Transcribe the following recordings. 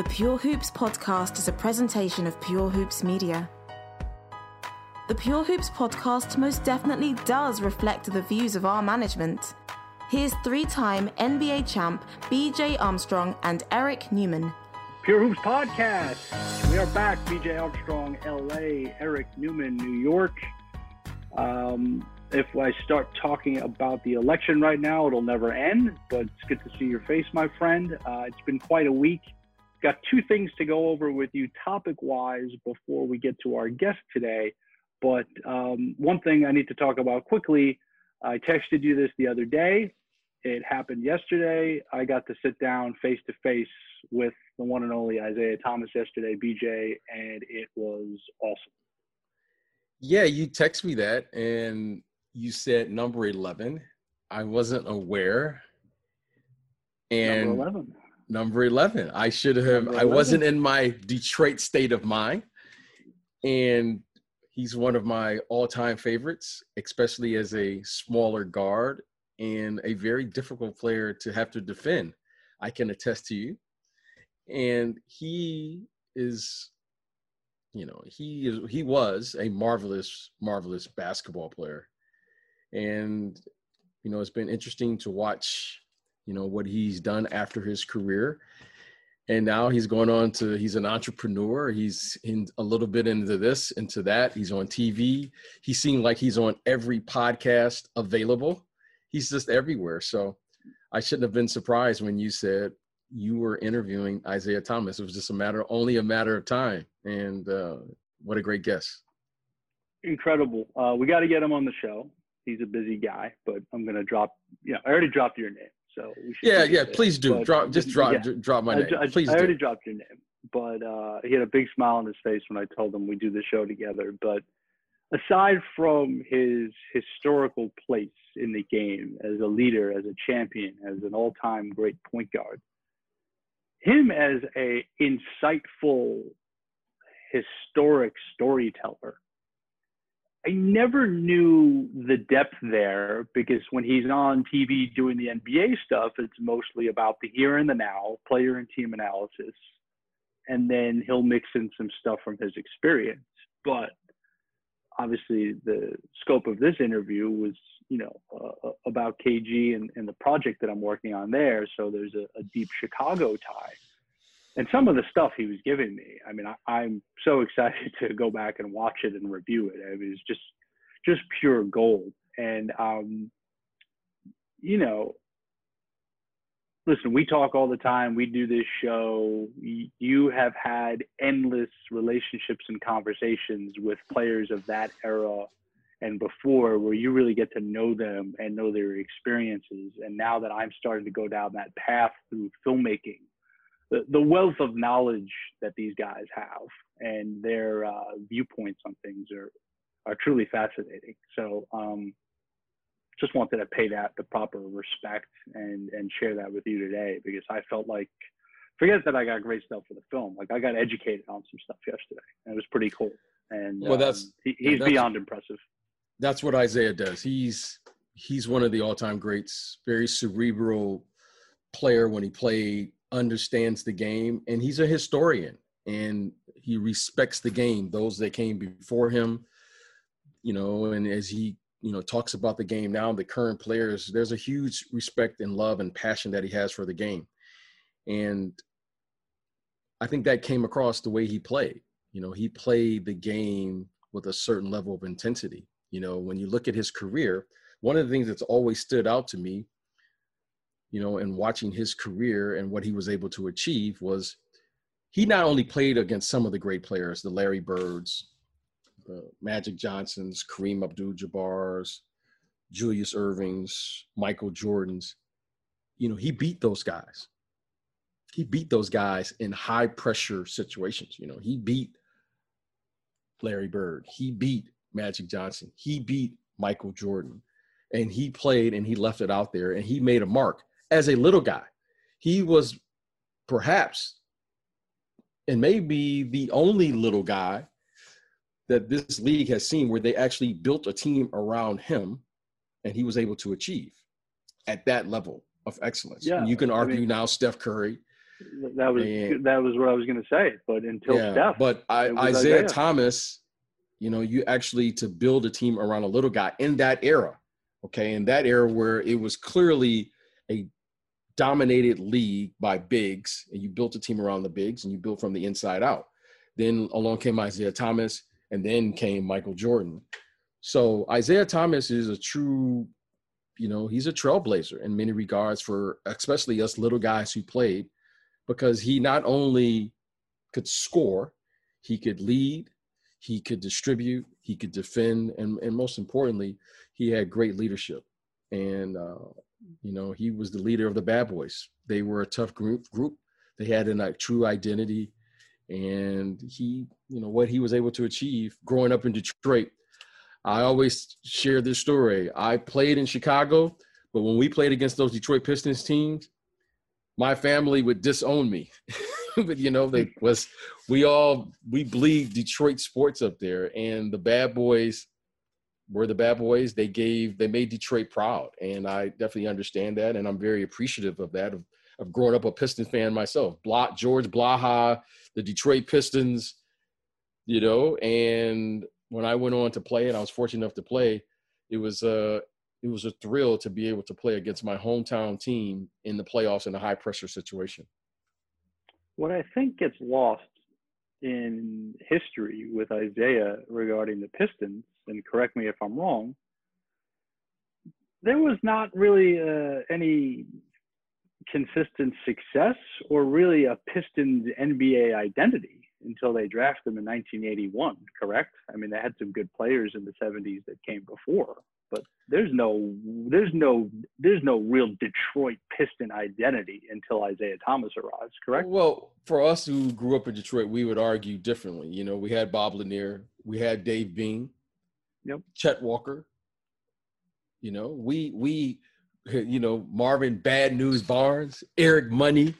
The Pure Hoops podcast is a presentation of Pure Hoops Media. The Pure Hoops podcast most definitely does reflect the views of our management. Here's three time NBA champ BJ Armstrong and Eric Newman. Pure Hoops Podcast. We are back. BJ Armstrong, LA, Eric Newman, New York. Um, if I start talking about the election right now, it'll never end, but it's good to see your face, my friend. Uh, it's been quite a week. Got two things to go over with you topic wise before we get to our guest today. But um, one thing I need to talk about quickly I texted you this the other day. It happened yesterday. I got to sit down face to face with the one and only Isiah Thomas yesterday, BJ, and it was awesome. Yeah, you text me that and you said number 11. I wasn't aware. And number 11 number 11 i should have i wasn't in my detroit state of mind. And he's one of my all-time favorites especially as a smaller guard and a very difficult player to have to defend i can attest to you. And he is you know he is he was a marvelous marvelous basketball player. And you know it's been interesting to watch you know what he's done after his career. And now he's going on to he's an entrepreneur. He's in a little bit into this into that. He's on tv he seemed like he's on every podcast available. He's just everywhere. So i shouldn't have been surprised when you said you were interviewing isiah thomas. It was just a matter only a matter of time. And uh, what a great guest. Incredible. Uh, we got to get him on the show. He's a busy guy but i'm going to drop you know i already dropped your name so yeah, yeah, please do. But, drop, just drop, yeah, drop my name. I, please. I, I already dropped your name, but uh, he had a big smile on his face when I told him we do the show together. But aside from his historical place in the game as a leader, as a champion, as an all-time great point guard, him as a insightful, historic storyteller I never knew the depth there because when he's on TV doing the NBA stuff, it's mostly about the here and the now, player and team analysis, and then he'll mix in some stuff from his experience. But obviously, the scope of this interview was, you know, uh, uh about KG and, and, the project that I'm working on there. So there's a, a deep Chicago tie and some of the stuff he was giving me, I mean, I, am so excited to go back and watch it and review it. I mean, it's just, just pure gold. And, um, you know, listen, we talk all the time. We do this show. You have had endless relationships and conversations with players of that era and before where you really get to know them and know their experiences. And now that I'm starting to go down that path through filmmaking, the, the wealth of knowledge that these guys have and their uh, viewpoints on things are are truly fascinating. So um, just wanted to pay that the proper respect and and share that with you today because I felt like forget that I got great stuff for the film. Like I got educated on some stuff yesterday. And it was pretty cool. And well, that's um, he, he's that's, beyond impressive. That's what Isiah does. He's he's one of the all-time greats. Very cerebral player when he played understands the game and he's a historian and he respects the game those that came before him you know and as he you know talks about the game now the current players there's a huge respect and love and passion that he has for the game. And i think that came across the way he played. You know he played the game with a certain level of intensity. You know when you look at his career one of the things that's always stood out to me you know, and watching his career and what he was able to achieve was he not only played against some of the great players, the Larry Birds, the Magic Johnsons, Kareem Abdul-Jabbar's, Julius Erving's, Michael Jordan's, you know, he beat those guys. He beat those guys in high pressure situations. You know, he beat Larry Bird. He beat Magic Johnson. He beat Michael Jordan. And he played and he left it out there and he made a mark as a little guy. He was perhaps and maybe the only little guy that this league has seen where they actually built a team around him and he was able to achieve at that level of excellence. Yeah, you can argue I mean, now Steph Curry. That was and, that was what I was going to say. But until yeah, Steph, but I, Isiah, Isiah Thomas, you know, you actually to build a team around a little guy in that era, okay, in that era where it was clearly a dominated league by bigs, and you built a team around the bigs, and you built from the inside out. Then along came Isiah Thomas, and then came Michael Jordan. So Isiah Thomas is a true, you know, he's a trailblazer in many regards for especially us little guys who played, because he not only could score, he could lead, he could distribute, he could defend, and and most importantly, he had great leadership. And uh, you know, he was the leader of the Bad Boys. They were a tough group. Group. They had a like, true identity, and he, you know, what he was able to achieve growing up in Detroit. I always share this story. I played in Chicago, but when we played against those Detroit Pistons teams, my family would disown me. but you know, they was we all we bleed Detroit sports up there, and the Bad Boys were the bad boys. They gave, they made Detroit proud, and I definitely understand that, and I'm very appreciative of that. Of, of growing up a Pistons fan myself, Blah, George Blaha, the Detroit Pistons, you know. And when I went on to play, and I was fortunate enough to play, it was a it was a thrill to be able to play against my hometown team in the playoffs in a high pressure situation. What I think gets lost in history with Isiah regarding the Pistons, and correct me if I'm wrong, there was not really uh, any consistent success or really a Pistons NBA identity until they drafted them in 1981, correct? I mean, they had some good players in the 70s that came before, but there's no there's no there's no real Detroit Piston identity until Isiah Thomas arrives, correct? Well, for us who grew up in Detroit, we would argue differently. You know, we had Bob Lanier, we had Dave Bing, yep. Chet Walker. You know, we we you know Marvin Bad News Barnes, Eric Money.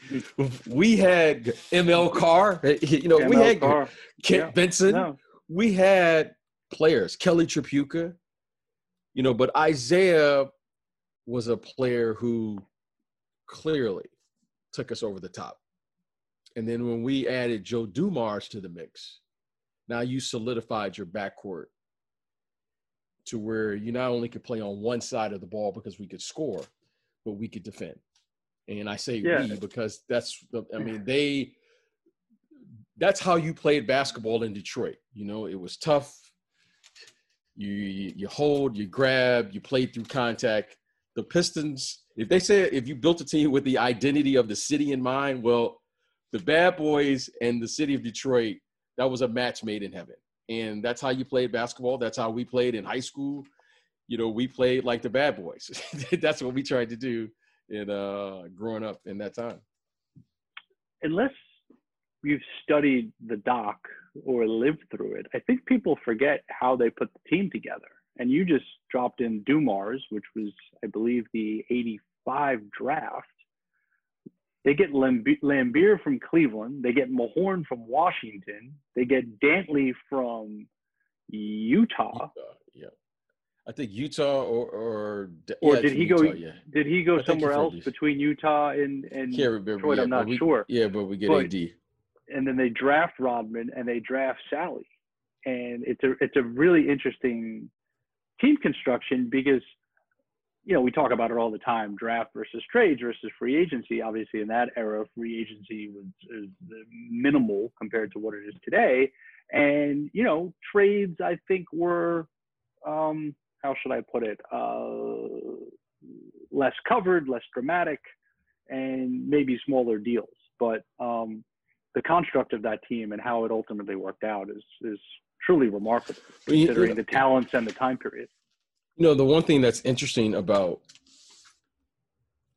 We had ML Carr. You know, ML we had Carr. Kent yeah. Benson. No. We had players, Kelly Tripucka you know, but Isiah was a player who clearly took us over the top. And then when we added Joe Dumars to the mix, now you solidified your backcourt to where you not only could play on one side of the ball because we could score, but we could defend. And I say yeah. we because that's the, I mean, they, that's how you played basketball in Detroit. You know, it was tough you you hold, you grab, you play through contact. The Pistons, if they say if you built a team with the identity of the city in mind, well, the Bad Boys and the city of Detroit, that was a match made in heaven. And that's how you played basketball. That's how we played in high school. You know, we played like the Bad Boys. that's what we tried to do in uh, growing up in that time. Unless you've studied the doc or lived through it, I think people forget how they put the team together. And you just dropped in Dumars, which was, I believe, the 85 draft. They get Laimbeer from Cleveland. They get Mahorn from Washington. They get Dantley from Utah. Utah yeah. I think Utah or or, or yeah, did he Utah, go? Yeah. Did he go somewhere else between Utah and and Detroit? Yeah, I'm not we, sure. Yeah, but we get but, AD and then they draft Rodman and they draft Sally, and it's a it's a really interesting team construction because you know we talk about it all the time draft versus trades versus free agency. Obviously in that era free agency was, was minimal compared to what it is today. And you know trades i think were um how should i put it uh less covered less dramatic and maybe smaller deals. But um the construct of that team and how it ultimately worked out is is truly remarkable considering the talents and the time period. You know, the one thing that's interesting about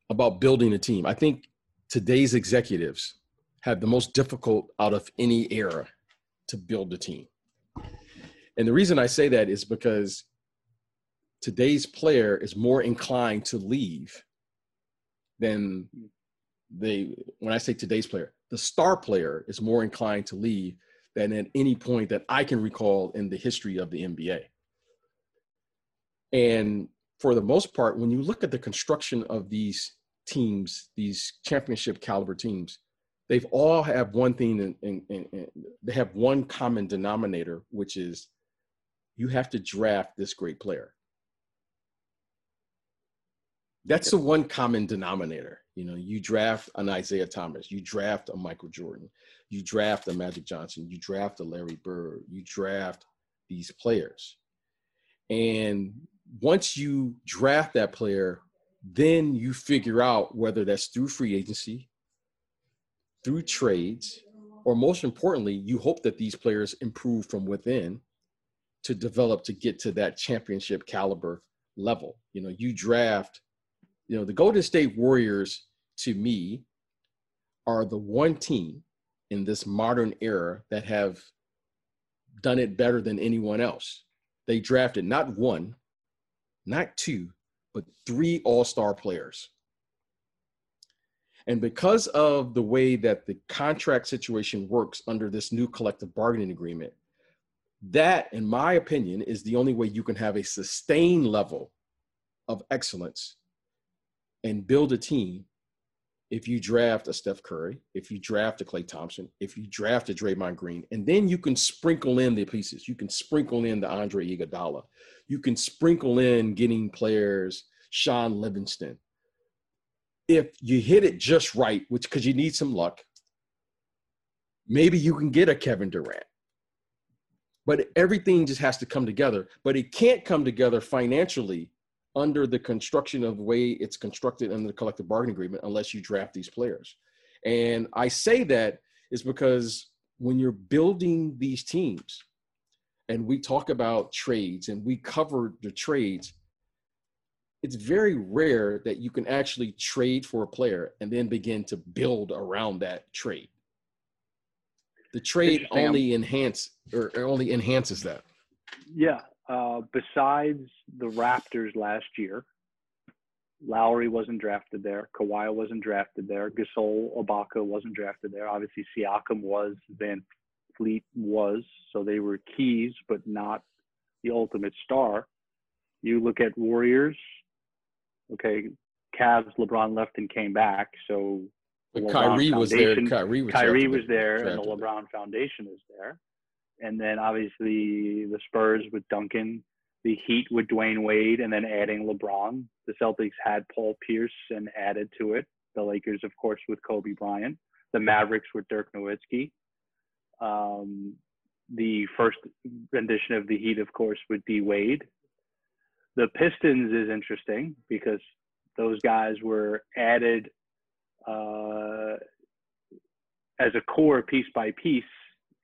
about building a team. I think today's executives have the most difficult out of any era to build a team. And the reason I say that is because today's player is more inclined to leave than they when I say today's player, the star player is more inclined to leave than at any point that I can recall in the history of the NBA. And for the most part, when you look at the construction of these teams, these championship caliber teams, they've all have one thing and, they have one common denominator, which is you have to draft this great player. That's the one common denominator. You know, you draft an Isiah Thomas, you draft a Michael Jordan, you draft a Magic Johnson, you draft a Larry Bird, you draft these players. And once you draft that player, then you figure out whether that's through free agency, through trades, or most importantly, you hope that these players improve from within to develop to get to that championship caliber level. You know, you draft, you know, the Golden State Warriors to me are the one team in this modern era that have done it better than anyone else. They drafted not one, not two, but three all star players. And because of the way that the contract situation works under this new collective bargaining agreement, that, in my opinion, is the only way you can have a sustained level of excellence and build a team if you draft a Steph Curry, if you draft a Klay Thompson, if you draft a Draymond Green, and then you can sprinkle in the pieces. You can sprinkle in the Andre Iguodala. You can sprinkle in getting players, Shaun Livingston. If you hit it just right, which because you need some luck, maybe you can get a Kevin Durant. But everything just has to come together. But it can't come together financially under the construction of the way it's constructed under the collective bargaining agreement unless you draft these players. And I say that is because when you're building these teams and we talk about trades and we cover the trades, it's very rare that you can actually trade for a player and then begin to build around that trade. The trade only enhance or only enhances that. Yeah, uh, besides the Raptors last year, Lowry wasn't drafted there. Kawhi wasn't drafted there. Gasol, Ibaka wasn't drafted there. Obviously, Siakam was. Van Fleet was. So they were keys, but not the ultimate star. You look at Warriors. Okay, Cavs, LeBron left and came back. So but Kyrie was there. Kyrie was, Kyrie was there, and the LeBron Foundation is there and then obviously the Spurs with Duncan, the Heat with Dwyane Wade, and then adding LeBron. The Celtics had Paul Pierce and added to it. The Lakers, of course, with Kobe Bryant. The Mavericks with Dirk Nowitzki. Um, the first rendition of the Heat, of course, with D Wade. The Pistons is interesting because those guys were added uh, as a core piece by piece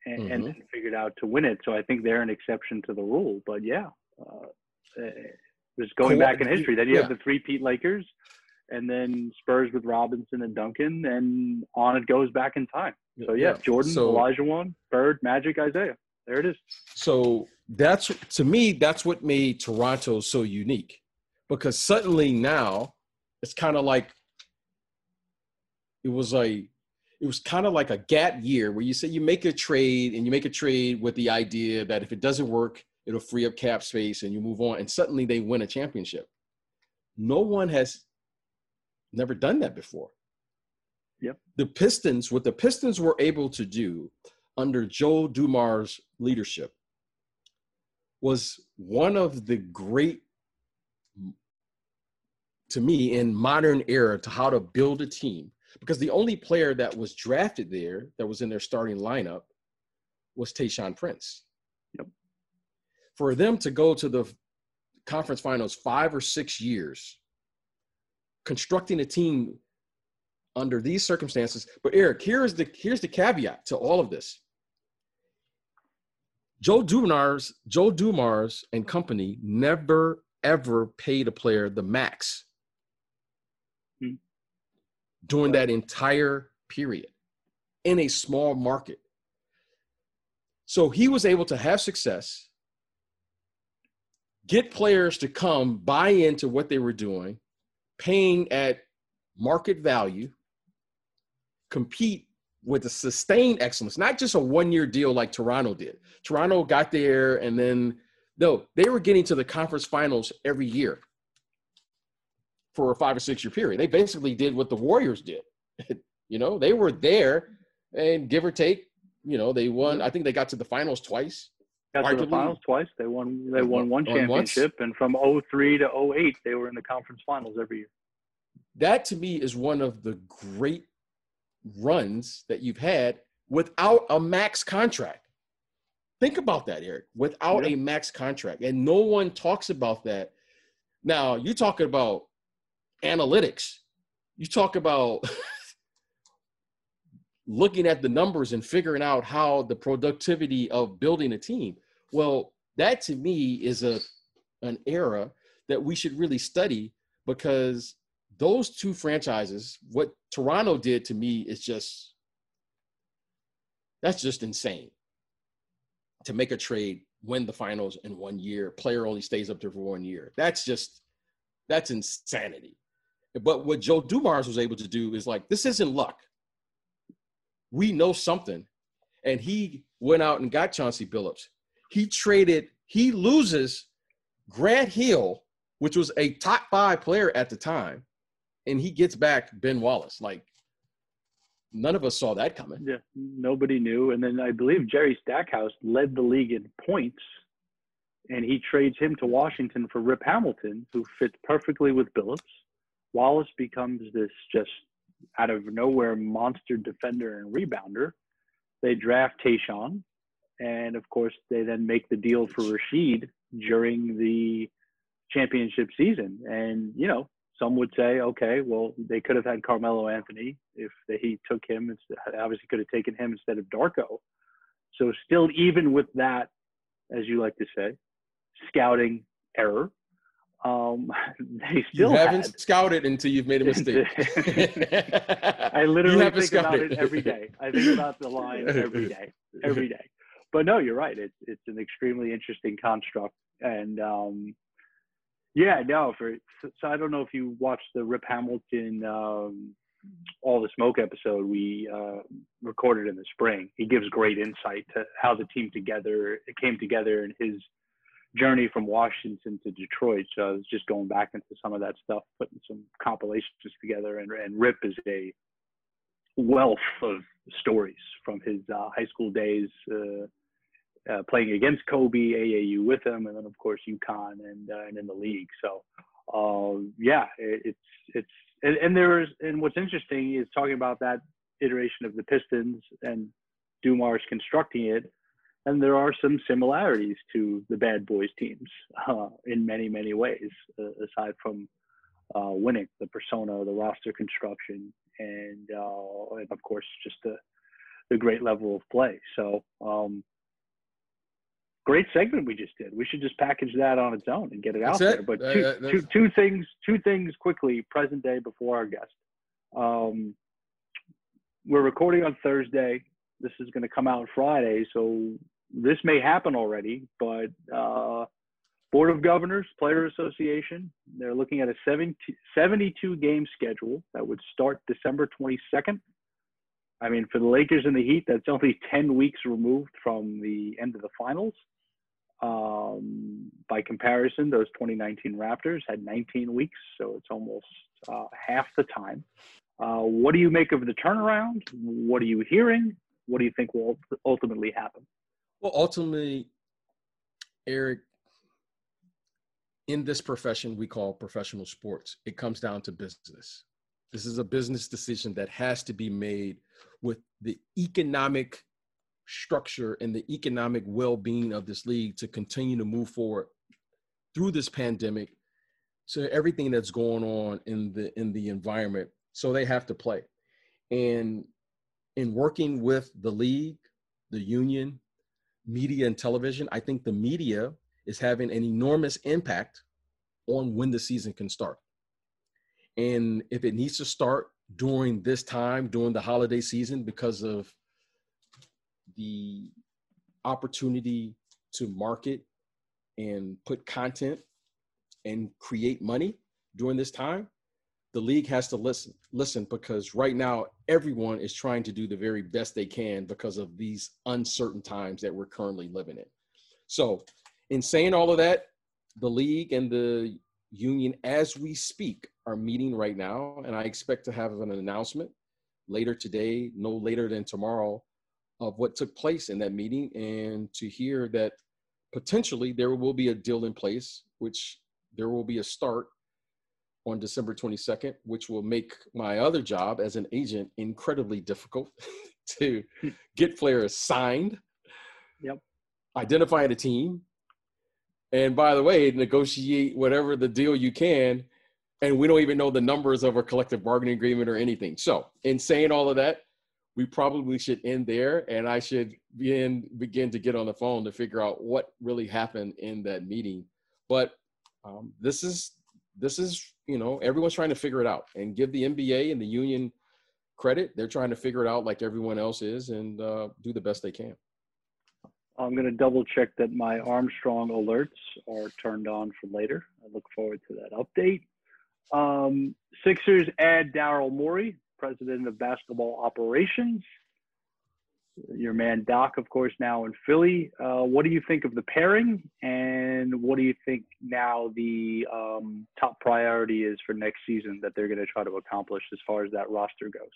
and, mm-hmm. and figured out to win it. So I think they're an exception to the rule. But yeah, uh, just going back in history, then you yeah. have the three-peat Lakers, and then Spurs with Robinson and Duncan, and on it goes back in time. So yeah, yeah. Jordan, so, one Bird, Magic, Isiah. There it is. So that's to me, that's what made Toronto so unique, because suddenly now it's kind of like it was like it was kind of like a gap year where you say you make a trade and you make a trade with the idea that if it doesn't work, it'll free up cap space and you move on. And suddenly they win a championship. No one has never done that before. Yep. The Pistons, what the Pistons were able to do under Joe Dumars' leadership was one of the great to me in modern era to how to build a team because the only player that was drafted there that was in their starting lineup was Tayshaun Prince. Yep. For them to go to the conference finals five or six years, constructing a team under these circumstances. But Eric, here's the here's the caveat to all of this. Joe Dumars, Joe Dumars and company never ever paid a player the max during that entire period in a small market. So he was able to have success, get players to come buy into what they were doing, paying at market value, compete with a sustained excellence, not just a one year deal like Toronto did. Toronto got there and then, no, they were getting to the conference finals every year for a five or six year period. They basically did what the Warriors did. you know, they were there and give or take, you know, they won. I think they got to the finals twice. Got Arguably, to the finals twice. They won. They won one championship, and from 03 to 08, they were in the conference finals every year. That to me is one of the great runs that you've had without a max contract. Think about that, Eric. Without yeah. a max contract, and no one talks about that. Now you're talking about analytics. You talk about looking at the numbers and figuring out how the productivity of building a team. Well, that to me is a an era that we should really study because those two franchises, what Toronto did to me is just that's just insane. To make a trade, win the finals in one year, player only stays up there for one year. That's just that's insanity. But what Joe Dumars was able to do is like, this isn't luck. We know something. And he went out and got Chauncey Billups. He traded, he loses Grant Hill, which was a top five player at the time, and he gets back Ben Wallace. Like, none of us saw that coming. Yeah, nobody knew. And then I believe Jerry Stackhouse led the league in points, and he trades him to Washington for Rip Hamilton, who fits perfectly with Billups. Wallace becomes this just out of nowhere monster defender and rebounder. They draft Tayshaun, and of course, they then make the deal for Rasheed during the championship season. And you know, some would say, okay, well, they could have had Carmelo Anthony if they, he took him. Obviously, could have taken him instead of Darko. So, still, even with that, as you like to say, scouting error, um, they still you haven't had, scouted until you've made a mistake. I literally think about it every day. I think about the line every day, every day. But no, you're right. It's it's an extremely interesting construct, and um, yeah, no. For so I don't know if you watched the Rip Hamilton um, all the smoke episode we uh, recorded in the spring. He gives great insight to how the team together it came together and his journey from Washington to Detroit. So I was just going back into some of that stuff, putting some compilations together. And, and Rip is a wealth of stories from his uh, high school days, uh, uh, playing against Kobe, AAU with him, and then of course UConn and uh, and in the league. So um, yeah, it, it's it's and, and there's and what's interesting is talking about that iteration of the Pistons and Dumars constructing it and there are some similarities to the bad boys teams uh, in many many ways uh, aside from uh, winning the persona the roster construction and, uh, and of course just the the great level of play. So um, great segment we just did. We should just package that on its own and get it That's out it. there. But two, uh, two, two things two things quickly present day before our guest. Um, we're recording on thursday. This is going to come out Friday, so this may happen already, but uh, Board of Governors, Player Association, they're looking at a 70, 72 game schedule that would start December 22nd. I mean, for the Lakers and the Heat, that's only 10 weeks removed from the end of the finals. Um, by comparison, those 2019 Raptors had 19 weeks, so it's almost uh, half the time. Uh, what do you make of the turnaround? What are you hearing? What do you think will ultimately happen? Well, ultimately, Eric, in this profession we call professional sports, it comes down to business. This is a business decision that has to be made with the economic structure and the economic well-being of this league to continue to move forward through this pandemic so everything that's going on in the in the environment so they have to play and in working with the league the union media and television, I think the media is having an enormous impact on when the season can start. And if it needs to start during this time, during the holiday season, because of the opportunity to market and put content and create money during this time, the league has to listen. Listen, because right now everyone is trying to do the very best they can because of these uncertain times that we're currently living in. So, in saying all of that, the league and the union, as we speak, are meeting right now, and I expect to have an announcement later today, no later than tomorrow, of what took place in that meeting, and to hear that potentially there will be a deal in place, which there will be a start on December 22nd, which will make my other job as an agent incredibly difficult to get players signed. Yep. Identify a team. And by the way, negotiate whatever the deal you can. And we don't even know the numbers of a collective bargaining agreement or anything. So, in saying all of that, we probably should end there. And I should begin, begin to get on the phone to figure out what really happened in that meeting. But um, this is this is you know everyone's trying to figure it out and give the NBA and the union credit. They're trying to figure it out like everyone else is and uh, do the best they can. I'm going to double check that my Armstrong alerts are turned on for later. I look forward to that update. Um, Sixers add Daryl Morey, president of basketball operations your man Doc, of course, now in Philly. Uh, what do you think of the pairing, and what do you think now the um, top priority is for next season that they're going to try to accomplish as far as that roster goes?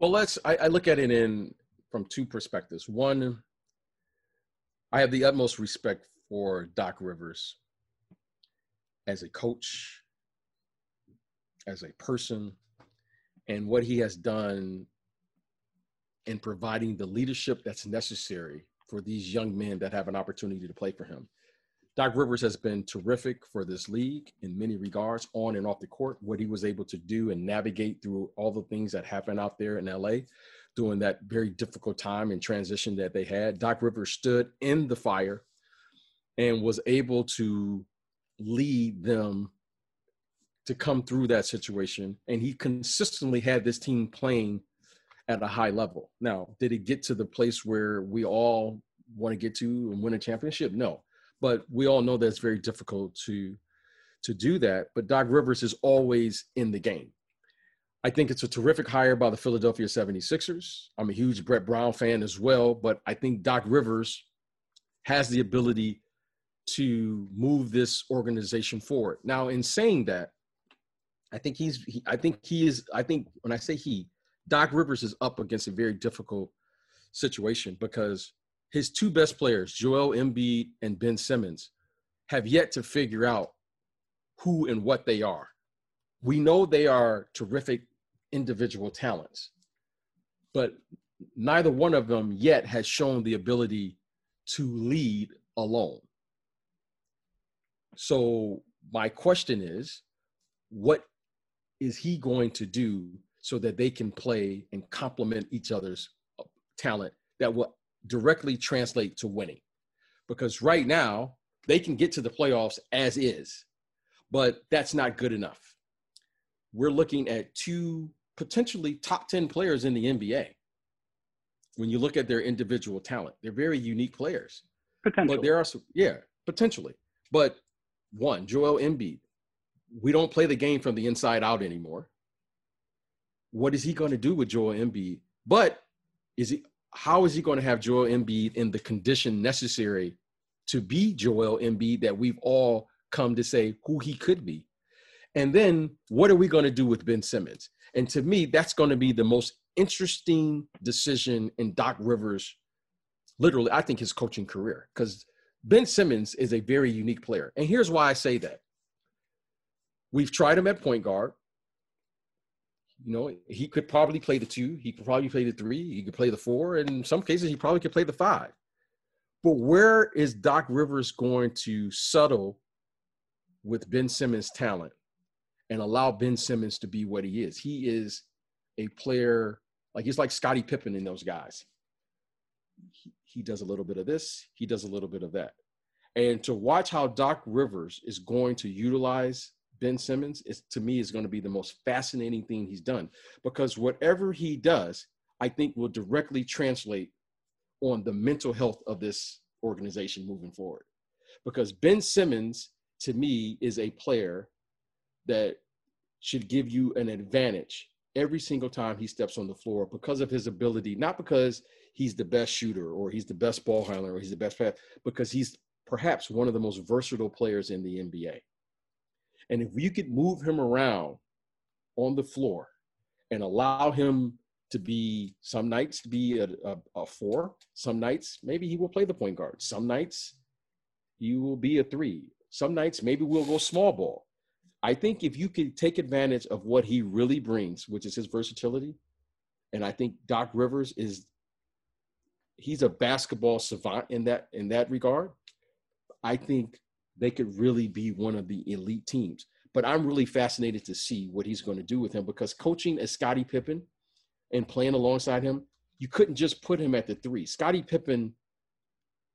Well, let's. I, I look at it in from two perspectives. One, I have the utmost respect for Doc Rivers as a coach, as a person, and what he has done in providing the leadership that's necessary for these young men that have an opportunity to play for him. Doc Rivers has been terrific for this league in many regards, on and off the court. What he was able to do and navigate through all the things that happened out there in LA during that very difficult time and transition that they had. Doc Rivers stood in the fire and was able to lead them to come through that situation. And he consistently had this team playing at a high level. Now, did it get to the place where we all want to get to and win a championship? No, but we all know that it's very difficult to to do that. But Doc Rivers is always in the game. I think it's a terrific hire by the Philadelphia 76ers. I'm a huge Brett Brown fan as well, but I think Doc Rivers has the ability to move this organization forward. Now, in saying that, I think he's he, I think he is I think when I say he, Doc Rivers is up against a very difficult situation because his two best players, Joel Embiid and Ben Simmons, have yet to figure out who and what they are. We know they are terrific individual talents, but neither one of them yet has shown the ability to lead alone. So, my question is what is he going to do so that they can play and complement each other's uh, talent that will directly translate to winning. Because right now, they can get to the playoffs as is, but that's not good enough. We're looking at two potentially top 10 players in the NBA. When you look at their individual talent, they're very unique players. Potentially. But there are some, yeah, potentially. But one, Joel Embiid, we don't play the game from the inside out anymore what is he going to do with Joel Embiid? But is he how is he going to have Joel Embiid in the condition necessary to be Joel Embiid that we've all come to say who he could be? And then what are we going to do with Ben Simmons? And to me, that's going to be the most interesting decision in Doc Rivers, literally, I think his coaching career, because Ben Simmons is a very unique player. And here's why I say that. We've tried him at point guard. You know, he could probably play the two. He could probably play the three. He could play the four. And in some cases, he probably could play the five. But where is Doc Rivers going to settle with Ben Simmons' talent and allow Ben Simmons to be what he is? He is a player like he's like Scottie Pippen in those guys. He, he does a little bit of this, he does a little bit of that. And to watch how Doc Rivers is going to utilize Ben Simmons is to me is going to be the most fascinating thing he's done because whatever he does, I think will directly translate on the mental health of this organization moving forward. Because Ben Simmons to me is a player that should give you an advantage every single time he steps on the floor because of his ability, not because he's the best shooter or he's the best ball handler or he's the best pass, because he's perhaps one of the most versatile players in the NBA. And if you could move him around on the floor and allow him to be some nights to be a, a, a, four, some nights maybe he will play the point guard. Some nights you will be a three. Some nights maybe we'll go small ball. I think if you could take advantage of what he really brings, which is his versatility, and I think Doc Rivers is he's a basketball savant in that in that regard. I think they could really be one of the elite teams. But I'm really fascinated to see what he's going to do with him because coaching as Scottie Pippen and playing alongside him, you couldn't just put him at the three. Scottie Pippen,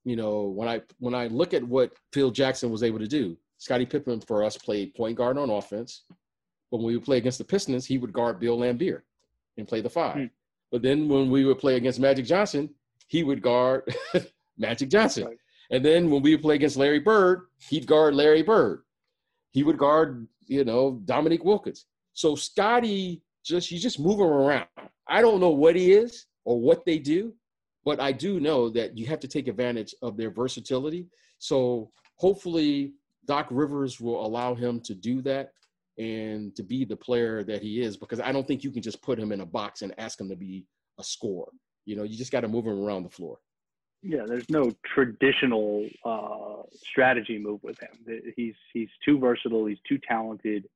you know, when I when I look at what Phil Jackson was able to do, Scottie Pippen for us played point guard on offense. But when we would play against the Pistons, he would guard Bill Laimbeer and play the five. Hmm. But then when we would play against Magic Johnson, he would guard Magic Johnson. Right. And then when we play against Larry Bird, he'd guard Larry Bird. He would guard, you know, Dominique Wilkins. So Scottie just you just move him around. I don't know what he is or what they do, but I do know that you have to take advantage of their versatility. So hopefully Doc Rivers will allow him to do that and to be the player that he is because I don't think you can just put him in a box and ask him to be a scorer. You know, you just got to move him around the floor. Yeah, there's no traditional uh, strategy move with him. He's he's too versatile. He's too talented.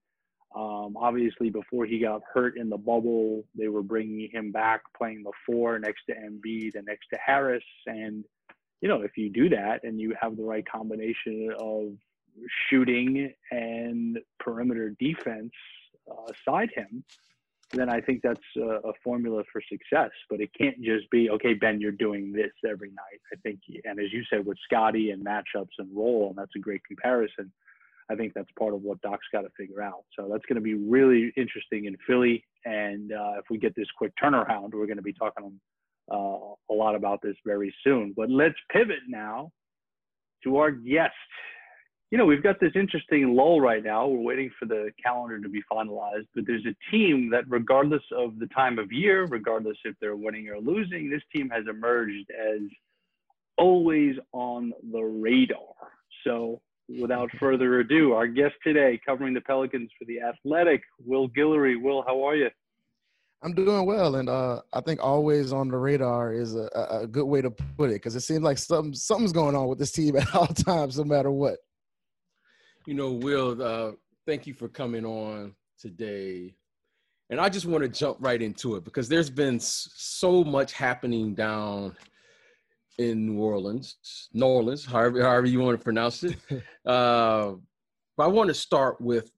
Um, obviously, before he got hurt in the bubble, they were bringing him back playing the four next to Embiid and next to Harris. And you know, if you do that and you have the right combination of shooting and perimeter defense uh, aside him, then I think that's a, a, formula for success. But it can't just be, okay, Ben, you're doing this every night. I think, and as you said, with Scottie and matchups and role, and that's a great comparison. I think that's part of what Doc's got to figure out. So that's going to be really interesting in Philly. And uh, if we get this quick turnaround, we're going to be talking uh, a lot about this very soon. But let's pivot now to our guest you know, we've got this interesting lull right now. We're waiting for the calendar to be finalized, but there's a team that, regardless of the time of year, regardless if they're winning or losing, this team has emerged as always on the radar. So, without further ado, our guest today, covering the Pelicans for the Athletic, Will Guillory. Will, how are you? I'm doing well, and uh, I think always on the radar is a, a good way to put it because it seems like something something's going on with this team at all times, no matter what. You know, Will, uh, thank you for coming on today. And I just want to jump right into it because there's been so much happening down in New Orleans, New Orleans, however, however you want to pronounce it. uh, but I want to start with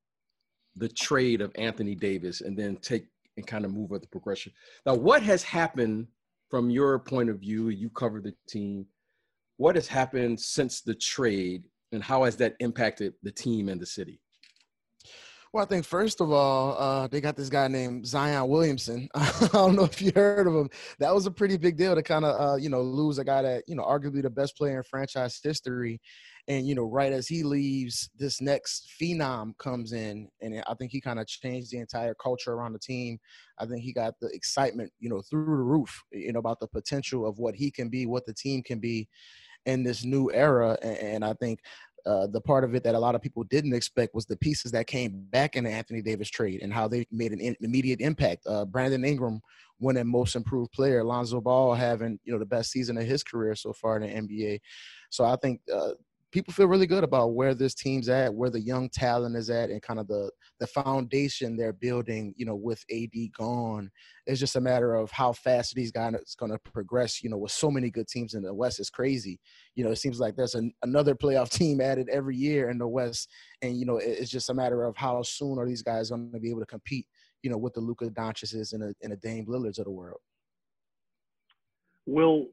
the trade of Anthony Davis and then take and kind of move with the progression. Now, what has happened from your point of view? You cover the team. What has happened since the trade and how has that impacted the team and the city? Well, I think first of all, uh, they got this guy named Zion Williamson. I don't know if you heard of him. That was a pretty big deal to kind of, uh, you know, lose a guy that, you know, arguably the best player in franchise history. And, you know, right as he leaves, this next phenom comes in. And I think he kind of changed the entire culture around the team. I think he got the excitement, you know, through the roof, you know, about the potential of what he can be, what the team can be in this new era. And I think uh, the part of it that a lot of people didn't expect was the pieces that came back in the Anthony Davis trade and how they made an immediate impact. Uh, Brandon Ingram winning Most Improved Player, Lonzo Ball having you know the best season of his career so far in the NBA. So I think uh, people feel really good about where this team's at, where the young talent is at, and kind of the the foundation they're building. You know, with AD gone, it's just a matter of how fast these guys going to progress. You know, with so many good teams in the West, it's crazy. You know, it seems like there's an, another playoff team added every year in the West, and you know, it, it's just a matter of how soon are these guys going to be able to compete. You know, with the Luka Doncic's and a, and a Dame Lillards of the world. Will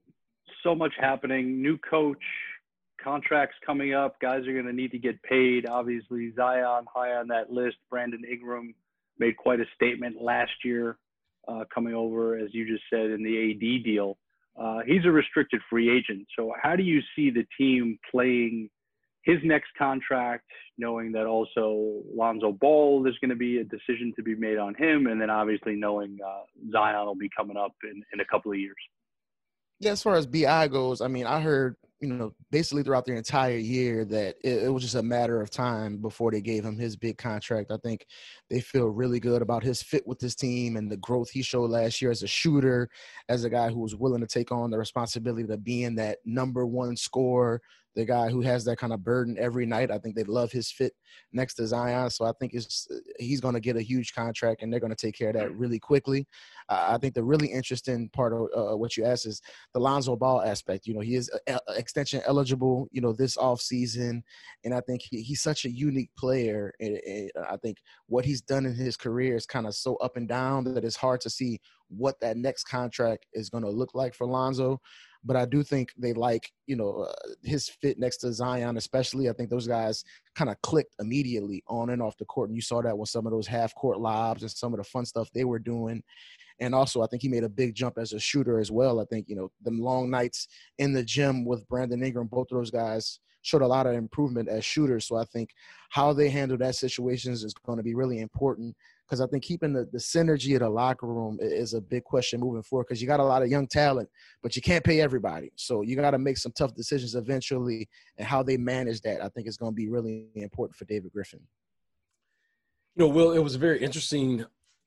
so much happening, new coach, contracts coming up. Guys are going to need to get paid. Obviously, Zion high on that list. Brandon Ingram made quite a statement last year uh, coming over, as you just said, in the AD deal. Uh, he's a restricted free agent. So, how do you see the team playing his next contract, knowing that also Lonzo Ball, there's going to be a decision to be made on him, and then obviously knowing uh, Zion will be coming up in, in a couple of years? Yeah, as far as BI goes, I mean, I heard you know, basically throughout the entire year that it, it, was just a matter of time before they gave him his big contract. I think they feel really good about his fit with this team and the growth he showed last year as a shooter, as a guy who was willing to take on the responsibility of being that number one scorer, the guy who has that kind of burden every night. I think they love his fit next to Zion. So I think it's he's going to get a huge contract and they're going to take care of that really quickly. Uh, I think the really interesting part of uh, what you asked is the Lonzo Ball aspect. You know, he is uh, extension eligible, you know, this off season. And I think he, he's such a unique player. And, and I think what he's done in his career is kind of so up and down that it's hard to see what that next contract is going to look like for Lonzo but I do think they like you know uh, his fit next to Zion, especially. I think those guys kind of clicked immediately on and off the court, and you saw that with some of those half court lobs and some of the fun stuff they were doing. And also, I think he made a big jump as a shooter as well. I think you know the long nights in the gym with Brandon Ingram, both of those guys showed a lot of improvement as shooters. So I think how they handle that situations is going to be really important because I think keeping the, the synergy of the locker room is a big question moving forward because you got a lot of young talent, but you can't pay everybody. So you got to make some tough decisions eventually, and how they manage that, I think, is going to be really important for David Griffin. You know, Will, it was a very interesting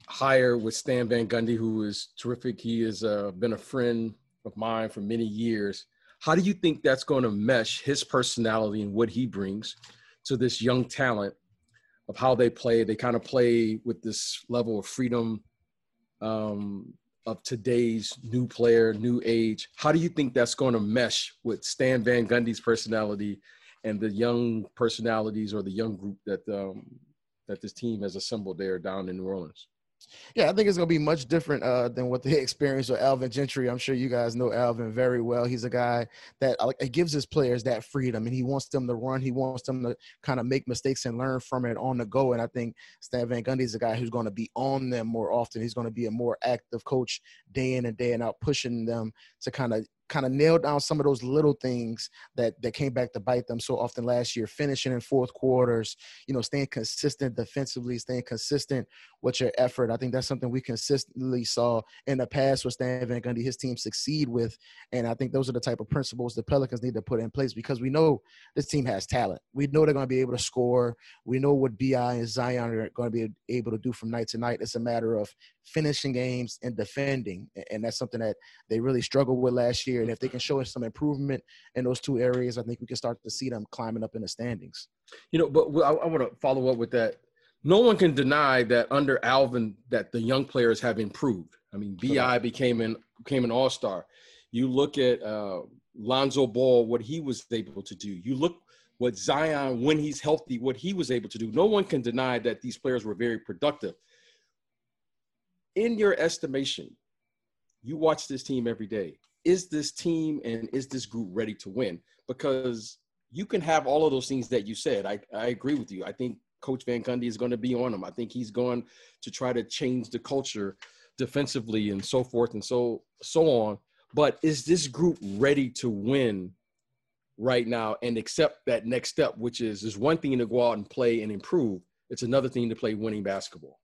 hire with Stan Van Gundy, who is terrific. He has uh, been a friend of mine for many years. How do you think that's going to mesh his personality and what he brings to this young talent of how they play. They kind of play with this level of freedom um, of today's new player, new age. How do you think that's going to mesh with Stan Van Gundy's personality and the young personalities or the young group that um, that this team has assembled there down in New Orleans? Yeah, I think it's going to be much different uh, than what they experienced with Alvin Gentry. I'm sure you guys know Alvin very well. He's a guy that uh, gives his players that freedom, and he wants them to run. He wants them to kind of make mistakes and learn from it on the go. And I think Stan Van Gundy is a guy who's going to be on them more often. He's going to be a more active coach day in and day out, pushing them to kind of kind of nailed down some of those little things that that came back to bite them so often last year finishing in fourth quarters you know staying consistent defensively staying consistent with your effort. I think that's something we consistently saw in the past with Stan Van Gundy his team succeed with and i think those are the type of principles the pelicans need to put in place because we know this team has talent. We know they're going to be able to score. We know what bi and zion are going to be able to do from night to night. It's a matter of finishing games and defending and that's something that they really struggled with last year and if they can show us some improvement in those two areas, I think we can start to see them climbing up in the standings. You know, but I, I want to follow up with that. No one can deny that under Alvin that the young players have improved. I mean, Bi became an became an all star. You look at uh, Lonzo Ball, what he was able to do. You look what Zion, when he's healthy, what he was able to do. No one can deny that these players were very productive. In your estimation, you watch this team every day is this team and is this group ready to win? Because you can have all of those things that you said. I, I agree with you. I think Coach Van Gundy is going to be on them. I think he's going to try to change the culture defensively and so forth and so so on. But is this group ready to win right now and accept that next step, which is is one thing to go out and play and improve. It's another thing to play winning basketball.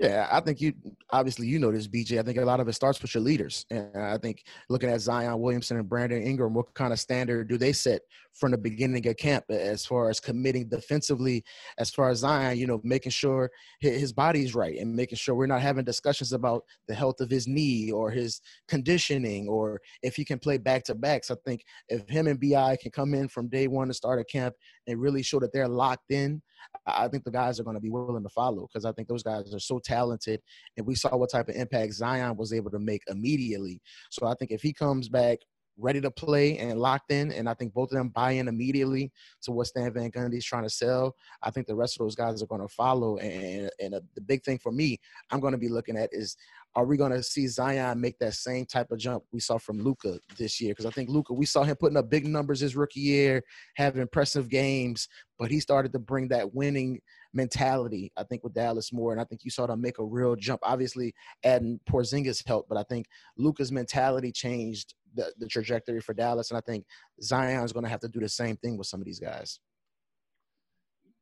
Yeah, I think you obviously you know this, BJ. I think a lot of it starts with your leaders, and I think looking at Zion Williamson and Brandon Ingram, what kind of standard do they set from the beginning of camp as far as committing defensively? As far as Zion, you know, making sure his body's right and making sure we're not having discussions about the health of his knee or his conditioning or if he can play back to backs. I think if him and Bi can come in from day one to start a camp and really show that they're locked in, I think the guys are going to be willing to follow because I think those guys are so talented, and we saw what type of impact Zion was able to make immediately. So I think if he comes back ready to play and locked in. And I think both of them buy in immediately to what Stan Van Gundy is trying to sell. I think the rest of those guys are going to follow. And, and uh, the big thing for me, I'm going to be looking at is are we going to see Zion make that same type of jump we saw from Luka this year? Because I think Luka, we saw him putting up big numbers his rookie year, have impressive games, but he started to bring that winning mentality. I think with Dallas more, and I think you saw them make a real jump. Obviously, adding Porzingis helped, but I think Luka's mentality changed the, the trajectory for Dallas, and I think Zion's going to have to do the same thing with some of these guys.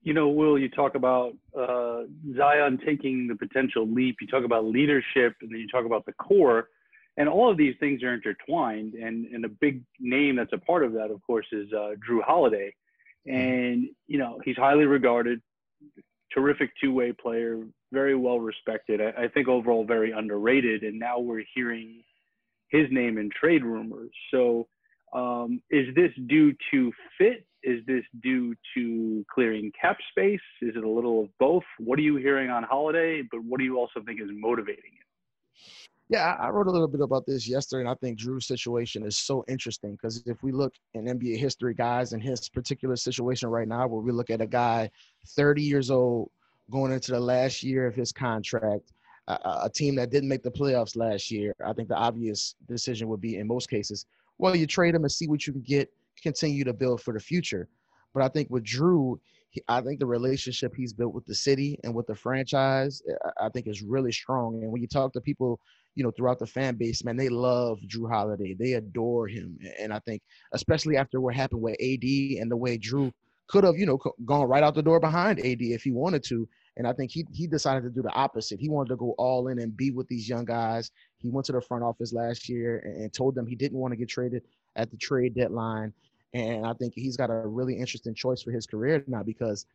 You know, Will, you talk about uh, Zion taking the potential leap. You talk about leadership, and then you talk about the core, and all of these things are intertwined. And and a big name that's a part of that, of course, is uh, Jrue Holiday. And you know, he's highly regarded, terrific two-way player, very well respected. I, I think overall very underrated. And now we're hearing his name in trade rumors. So, um, is this due to fit? Is this due to clearing cap space? Is it a little of both? What are you hearing on Holiday? But what do you also think is motivating it? Yeah, I wrote a little bit about this yesterday, and I think Jrue's situation is so interesting because if we look in NBA history, guys, in his particular situation right now, where we look at a guy 30 years old going into the last year of his contract, a, a team that didn't make the playoffs last year, I think the obvious decision would be in most cases, well, you trade him and see what you can get, continue to build for the future. But I think with Jrue, I think the relationship he's built with the city and with the franchise, eh, I, I think is really strong. And when you talk to people, you know, throughout the fan base, man, they love Jrue Holiday. They adore him. And I think, especially after what happened with AD and the way Jrue could have, you know, gone right out the door behind AD if he wanted to. And I think he he decided to do the opposite. He wanted to go all in and be with these young guys. He went to the front office last year and, and told them he didn't want to get traded at the trade deadline. And I think he's got a really interesting choice for his career now because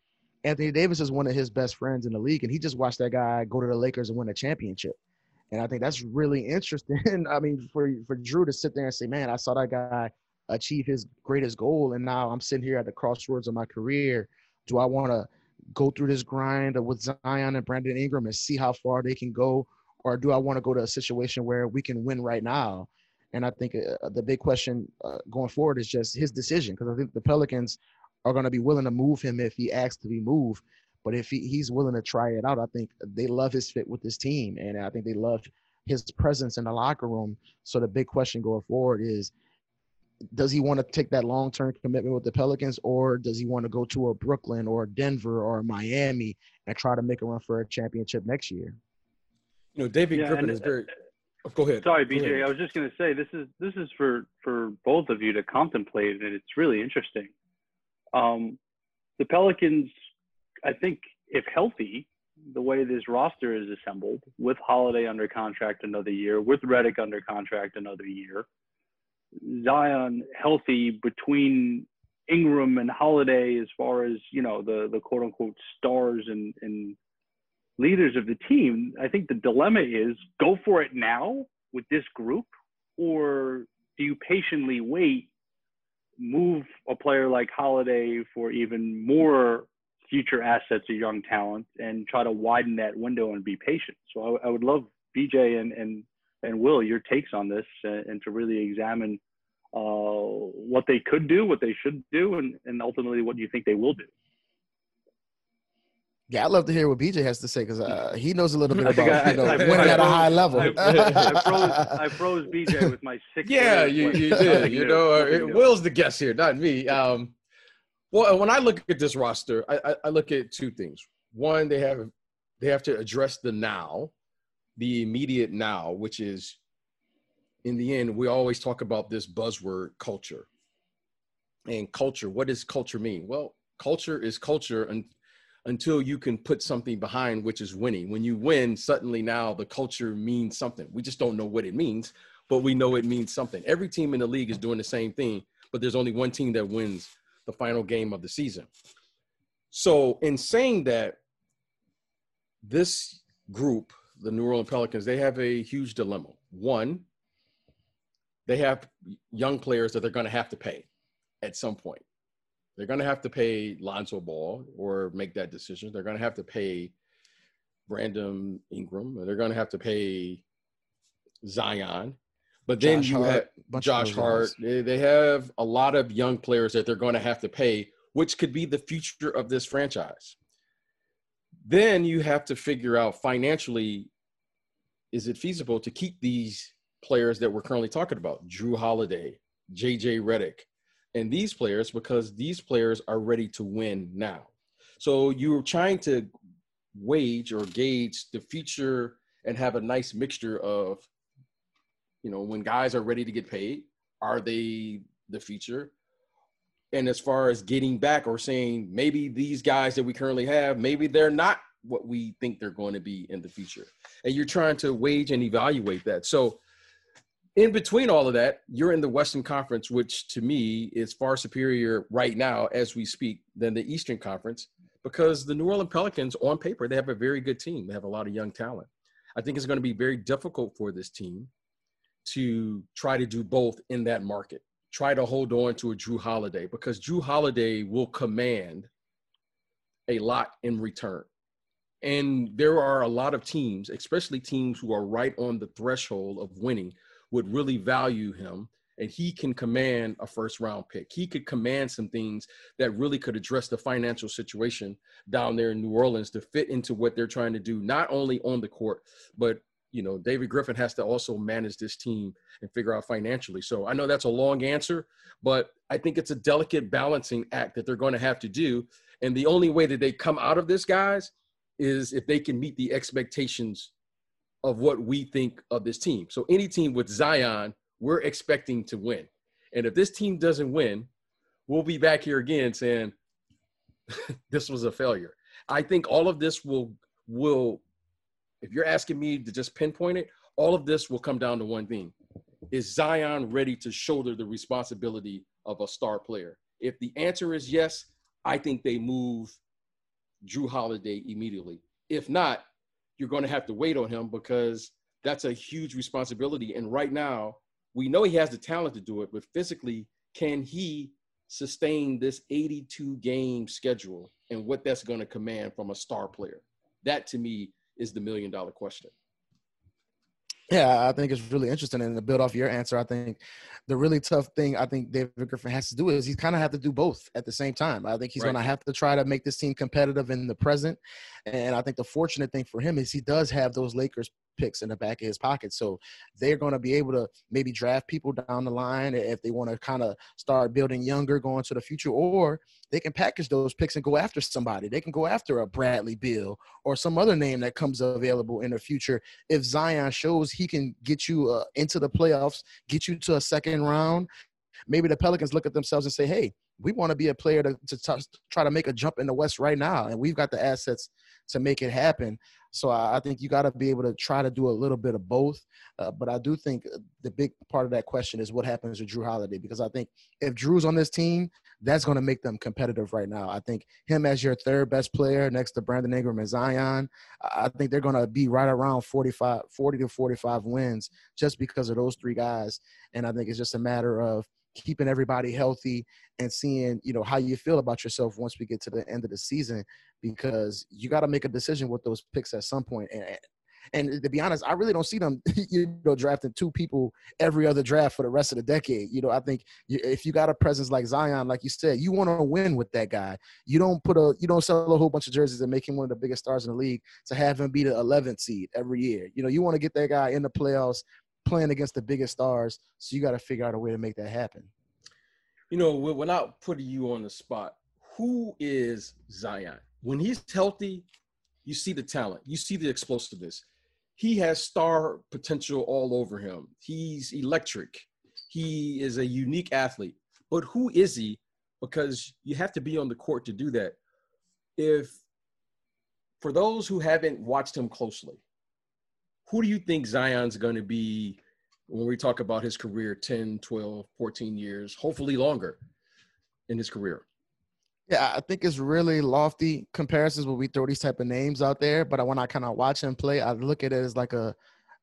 Anthony Davis is one of his best friends in the league, and he just watched that guy go to the Lakers and win a championship. And I think that's really interesting. I mean, for for Jrue to sit there and say, "Man, I saw that guy achieve his greatest goal, and now I'm sitting here at the crossroads of my career. Do I want to go through this grind with Zion and Brandon Ingram and see how far they can go, or do I want to go to a situation where we can win right now? And I think uh, the big question uh, going forward is just his decision because I think the Pelicans are going to be willing to move him if he asks to be moved. But if he, he's willing to try it out, I think they love his fit with this team, and I think they love his presence in the locker room. So the big question going forward is does he want to take that long term commitment with the Pelicans, or does he want to go to a Brooklyn or Denver or Miami and try to make a run for a championship next year? You know, David yeah, Griffin is very. Oh, go ahead. Sorry, BJ. Ahead. I was just going to say this is this is for for both of you to contemplate, and it's really interesting. Um, the Pelicans, I think, if healthy, the way this roster is assembled, with Holiday under contract another year, with Redick under contract another year, Zion healthy between Ingram and Holiday as far as you know the the quote unquote stars and and leaders of the team. I think the dilemma is go for it now with this group, or do you patiently wait, move a player like Holiday for even more future assets of young talent, and try to widen that window and be patient. So I, I would love BJ and and and Will your takes on this and, and to really examine uh, what they could do, what they should do, and, and ultimately what you think they will do. Yeah, I'd love to hear what BJ has to say because uh, he knows a little bit about I, you know, I, winning I, at a high level. I, froze, I froze BJ with my six. Yeah, you, you did. You know, uh, Will's the guest here, not me. Um, well, when I look at this roster, I, I look at two things. One, they have they have to address the now, the immediate now, which is in the end, we always talk about this buzzword culture. And culture, what does culture mean? Well, culture is culture un- until you can put something behind, which is winning. When you win, suddenly now the culture means something. We just don't know what it means, but we know it means something. Every team in the league is doing the same thing, but there's only one team that wins the final game of the season. So, in saying that, this group, the New Orleans Pelicans, they have a huge dilemma. One, they have young players that they're going to have to pay at some point. They're going to have to pay Lonzo Ball or make that decision. They're going to have to pay Brandon Ingram. They're going to have to pay Zion. But then Josh you Hart, have Josh Hart. They, they have a lot of young players that they're going to have to pay, which could be the future of this franchise. Then you have to figure out financially is it feasible to keep these players that we're currently talking about? Jrue Holiday, JJ Redick, and these players because these players are ready to win now. So you're trying to wage or gauge the future and have a nice mixture of, you know, when guys are ready to get paid, are they the future? And as far as getting back or saying maybe these guys that we currently have, maybe they're not what we think they're going to be in the future. And you're trying to wage and evaluate that. So in between all of that, you're in the Western Conference, which to me is far superior right now as we speak than the Eastern Conference because the New Orleans Pelicans, on paper, they have a very good team. They have a lot of young talent. I think it's going to be very difficult for this team to try to do both in that market. Try to hold on to a Jrue Holiday because Jrue Holiday will command a lot in return. And there are a lot of teams, especially teams who are right on the threshold of winning, would really value him and he can command a first round pick. He could command some things that really could address the financial situation down there in New Orleans to fit into what they're trying to do, not only on the court, but you know, David Griffin has to also manage this team and figure out financially. So I know that's a long answer, but I think it's a delicate balancing act that they're going to have to do. And the only way that they come out of this, guys, is if they can meet the expectations of what we think of this team. So any team with Zion, we're expecting to win. And if this team doesn't win, we'll be back here again saying this was a failure. I think all of this will will if you're asking me to just pinpoint it, all of this will come down to one thing. Is Zion ready to shoulder the responsibility of a star player? If the answer is yes, I think they move Jrue Holiday immediately. If not, you're going to have to wait on him because that's a huge responsibility. And right now, we know he has the talent to do it, but physically, can he sustain this 82 game schedule and what that's going to command from a star player? That to me is the million dollar question. Yeah, I think it's really interesting. And to build off your answer, I think the really tough thing I think David Griffin has to do is he's kind of have to do both at the same time. I think he's right. going to have to try to make this team competitive in the present. And I think the fortunate thing for him is he does have those Lakers picks in the back of his pocket. So they're going to be able to maybe draft people down the line if they want to kind of start building younger going to the future, or they can package those picks and go after somebody. They can go after a Bradley Beal or some other name that comes available in the future. If Zion shows he can get you uh, into the playoffs, get you to a second round, maybe the Pelicans look at themselves and say, hey, we want to be a player to, to t- try to make a jump in the West right now, and we've got the assets to make it happen. So I, think you got to be able to try to do a little bit of both. Uh, but I do think the big part of that question is what happens with Jrue Holiday because I think if Jrue's on this team, that's going to make them competitive right now. I think him as your third best player next to Brandon Ingram and Zion, I think they're going to be right around 45, 40 to 45 wins just because of those three guys. And I think it's just a matter of keeping everybody healthy and seeing you know how you feel about yourself once we get to the end of the season because you got to make a decision with those picks at some point and and to be honest, I really don't see them, you know, drafting two people every other draft for the rest of the decade. You know, I think if you got a presence like Zion, like you said, you want to win with that guy. You don't put a, you don't sell a whole bunch of jerseys and make him one of the biggest stars in the league to have him be the 11th seed every year. You know, you want to get that guy in the playoffs, playing against the biggest stars. So you got to figure out a way to make that happen. You know, without putting you on the spot, who is Zion? When he's healthy, you see the talent, you see the explosiveness. He has star potential all over him. He's electric. He is a unique athlete. But who is he? Because you have to be on the court to do that. If, for those who haven't watched him closely, who do you think Zion's going to be when we talk about his career 10, 12, 14 years, hopefully longer in his career? Yeah, I think it's really lofty comparisons when we throw these type of names out there. But when I kind of watch him play, I look at it as like a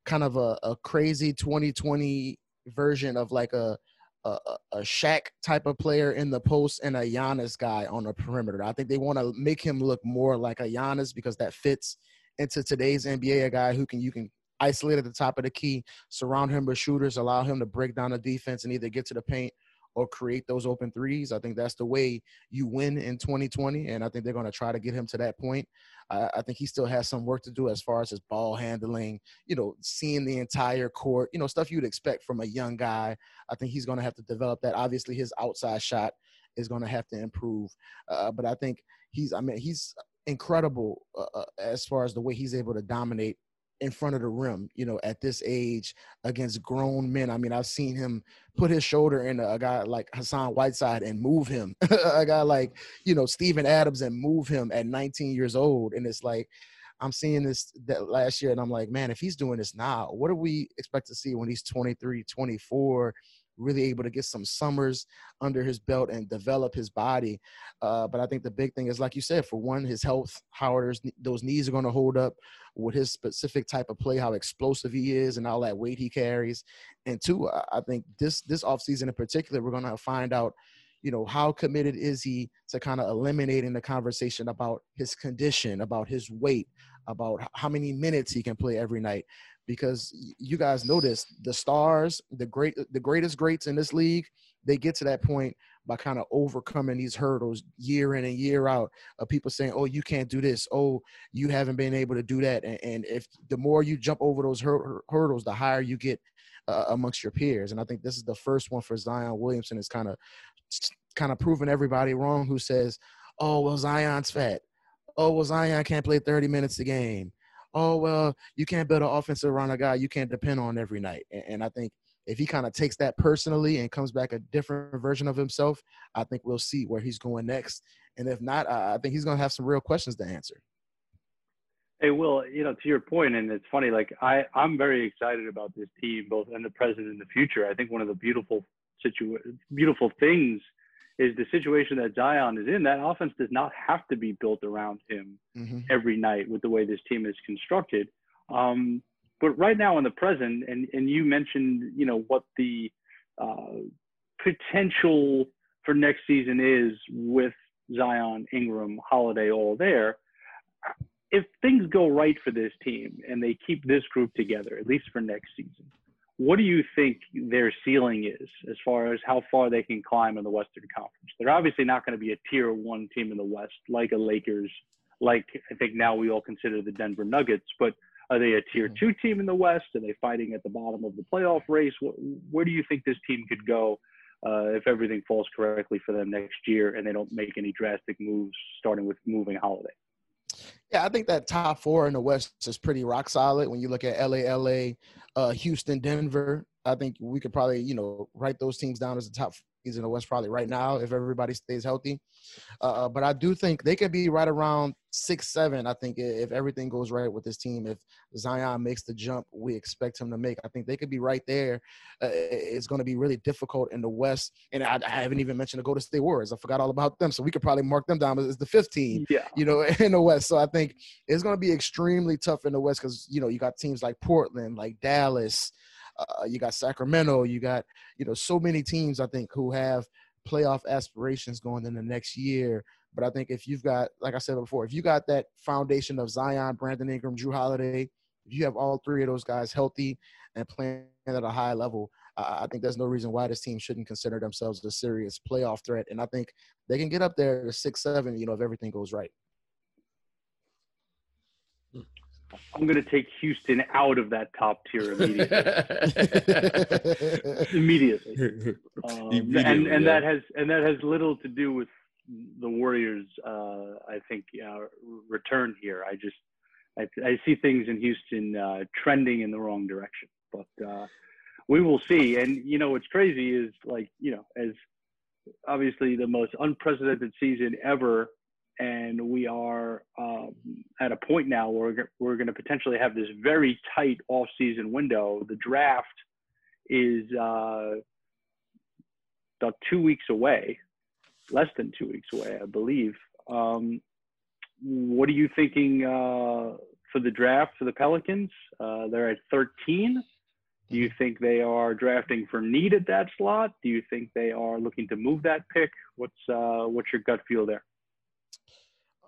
kind of a, a crazy 2020 version of like a, a a Shaq type of player in the post and a Giannis guy on the perimeter. I think they want to make him look more like a Giannis because that fits into today's NBA, a guy who can you can isolate at the top of the key, surround him with shooters, allow him to break down the defense and either get to the paint or create those open threes. I think that's the way you win in 2020, and I think they're going to try to get him to that point. I, think he still has some work to do as far as his ball handling, you know, seeing the entire court, you know, stuff you'd expect from a young guy. I think he's going to have to develop that. Obviously, his outside shot is going to have to improve, uh, but I think he's, I mean, he's incredible uh, uh as far as the way he's able to dominate in front of the rim, you know, at this age against grown men. I mean, I've seen him put his shoulder in a guy like Hassan Whiteside and move him, a guy like, you know, Steven Adams and move him at 19 years old. And it's like, I'm seeing this that last year and I'm like, man, if he's doing this now, what do we expect to see when he's 23, 24? Really able to get some summers under his belt and develop his body. Uh, but I think the big thing is, like you said, for one, his health, how those knees are going to hold up with his specific type of play, how explosive he is, and all that weight he carries. And two, I think this this offseason in particular, we're going to find out you know how committed is he to kind of eliminating the conversation about his condition about his weight about how many minutes he can play every night because you guys notice the stars, the great, the greatest greats in this league, they get to that point by kind of overcoming these hurdles year in and year out of people saying, "Oh, you can't do this. Oh, you haven't been able to do that." And, and if the more you jump over those hur- hurdles, the higher you get uh, amongst your peers. And I think this is the first one for Zion Williamson. Is kind of kind of proving everybody wrong who says, "Oh, well, Zion's fat. Oh, well, Zion can't play 30 minutes a game." Oh well, you can't build an offense around a guy you can't depend on every night. And, and I think if he kind of takes that personally and comes back a different version of himself, I think we'll see where he's going next. And if not, I think he's going to have some real questions to answer. Hey, Will, you know, to your point, and it's funny, like I, I'm very excited about this team, both in the present and the future. I think one of the beautiful situ- beautiful things is the situation that Zion is in. That offense does not have to be built around him mm-hmm. every night with the way this team is constructed. Um, but right now in the present, and and you mentioned, you know, what the uh, potential for next season is with Zion, Ingram, Holiday, all there. If things go right for this team and they keep this group together, at least for next season, what do you think their ceiling is as far as how far they can climb in the Western Conference? They're obviously not going to be a tier one team in the West like a Lakers, like I think now we all consider the Denver Nuggets, but are they a tier mm-hmm. two team in the West? Are they fighting at the bottom of the playoff race? Where do you think this team could go uh, if everything falls correctly for them next year and they don't make any drastic moves, starting with moving Holiday? Yeah, I think that top four in the West is pretty rock solid. When you look at LA, LA, uh, Houston, Denver, I think we could probably, you know, write those teams down as the top in the West probably right now if everybody stays healthy. Uh, uh, but I do think they could be right around six, seven. I think if everything goes right with this team, if Zion makes the jump we expect him to make, I think they could be right there. Uh, it's going to be really difficult in the West. And I, I, haven't even mentioned the Golden State Warriors. I forgot all about them. So we could probably mark them down as the 15, yeah. you know, in the West. So I think it's going to be extremely tough in the West because, you know, you got teams like Portland, like Dallas, uh, you got Sacramento. You got you know so many teams I think who have playoff aspirations going in the next year. But I think if you've got, like I said before, if you got that foundation of Zion, Brandon Ingram, Jrue Holiday, if you have all three of those guys healthy and playing at a high level, I think there's no reason why this team shouldn't consider themselves a serious playoff threat. And I think they can get up there to six, seven, you know, if everything goes right. I'm going to take Houston out of that top tier immediately. immediately. Um, immediately. and and yeah. that has and that has little to do with the Warriors. Uh, I think uh, return here. I just I, I see things in Houston uh, trending in the wrong direction, but uh, we will see. And you know what's crazy is like you know as obviously the most unprecedented season ever and we are um, at a point now where we're, we're going to potentially have this very tight off-season window. The draft is uh, about two weeks away, less than two weeks away, I believe. Um, what are you thinking uh, for the draft for the Pelicans? Uh, they're at 13. Do you think they are drafting for need at that slot? Do you think they are looking to move that pick? What's uh, what's your gut feel there?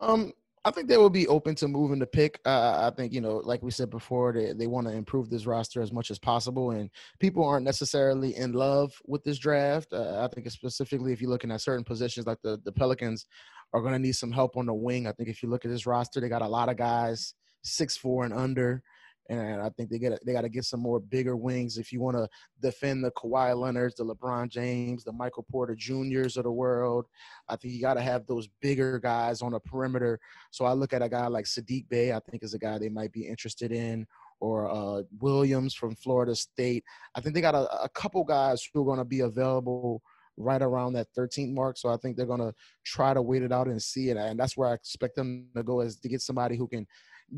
Um, I think they will be open to moving the pick. Uh, I think you know, like we said before, they they want to improve this roster as much as possible, and people aren't necessarily in love with this draft. Uh, I think specifically if you're looking at certain positions, like the the Pelicans are going to need some help on the wing. I think if you look at this roster, they got a lot of guys six four and under and I think they get they got to get some more bigger wings if you want to defend the Kawhi Leonards, the LeBron James, the Michael Porter Juniors of the world. I think you got to have those bigger guys on the perimeter. So I look at a guy like Saddiq Bey. I think is a guy they might be interested in, or uh, Williams from Florida State. I think they got a, a couple guys who are going to be available right around that 13th mark. So I think they're going to try to wait it out and see it. And that's where I expect them to go is to get somebody who can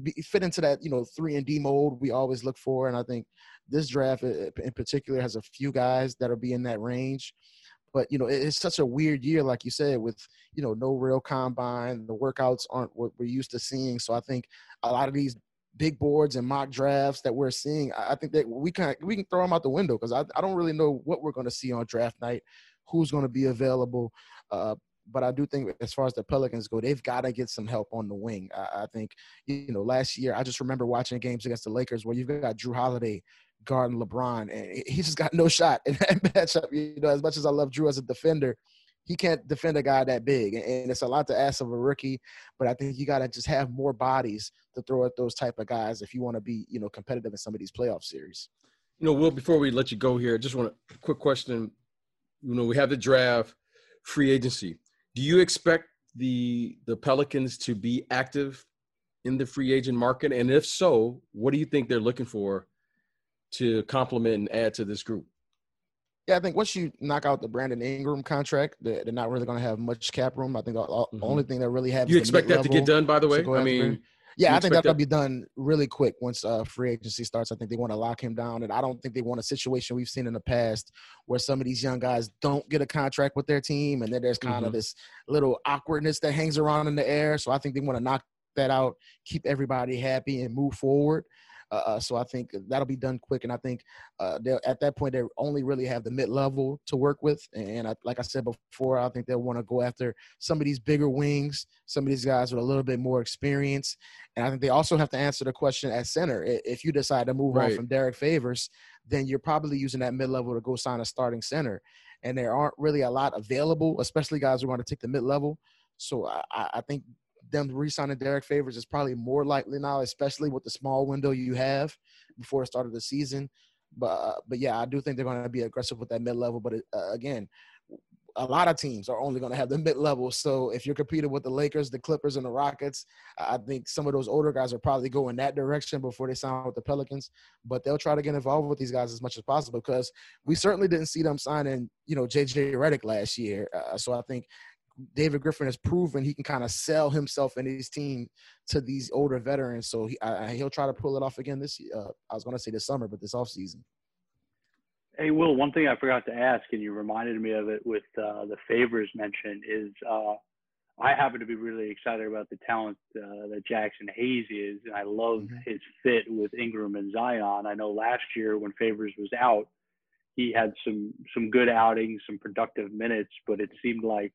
be, fit into that you know three and D mode we always look for. And I think this draft in particular has a few guys that'll be in that range. But you know it's such a weird year, like you said, with you know no real combine. The workouts aren't what we're used to seeing. So I think a lot of these big boards and mock drafts that we're seeing, I think that we can we can throw them out the window because I, I don't really know what we're going to see on draft night, who's going to be available. Uh, but I do think as far as the Pelicans go, they've got to get some help on the wing. I, I, think, you know, last year I just remember watching games against the Lakers where you've got Jrue Holiday guarding LeBron, and he just got no shot in that matchup. You know, as much as I love Jrue as a defender, he can't defend a guy that big, and it's a lot to ask of a rookie. But I think you got to just have more bodies to throw at those type of guys if you want to be, you know, competitive in some of these playoff series. You know, Will, before we let you go here, I just want a quick question. You know, we have the draft, free agency do you expect the the Pelicans to be active in the free agent market? And if so, what do you think they're looking for to complement and add to this group? Yeah, I think once you knock out the Brandon Ingram contract, they're, not really going to have much cap room. I think the mm-hmm. only thing that really happens. You expect that to get done, by the way? I mean, yeah, I think that'll that? be done really quick once uh, free agency starts. I think they want to lock him down, and I don't think they want a situation we've seen in the past where some of these young guys don't get a contract with their team, and then there's kind mm-hmm. of this little awkwardness that hangs around in the air. So I think they want to knock that out, keep everybody happy, and move forward. Uh, uh, so I think that'll be done quick, and I think uh, at that point they only really have the mid level to work with. And I, like I said before, I think they'll want to go after some of these bigger wings, some of these guys with a little bit more experience. And I think they also have to answer the question at center. If you decide to move right. on from Derrick Favors, then you're probably using that mid level to go sign a starting center. And there aren't really a lot available, especially guys who want to take the mid level. So I, I think them re-signing Derrick Favors is probably more likely now, especially with the small window you have before the start of the season. But uh, but yeah, I do think they're going to be aggressive with that mid level. But uh, again, a lot of teams are only going to have the mid level. So if you're competing with the Lakers, the Clippers, and the Rockets, I think some of those older guys are probably going that direction before they sign with the Pelicans. But they'll try to get involved with these guys as much as possible because we certainly didn't see them signing, you know, JJ Redick last year. Uh, so I think David Griffin has proven he can kind of sell himself and his team to these older veterans. So he, I, he'll try to pull it off again this. Uh, I was going to say this summer, but this off season. Hey, Will, one thing I forgot to ask, and you reminded me of it with uh, the Favors mentioned, is uh, I happen to be really excited about the talent uh, that Jaxson Hayes is, and I love mm-hmm. his fit with Ingram and Zion. I know last year when Favors was out, he had some some good outings, some productive minutes, but it seemed like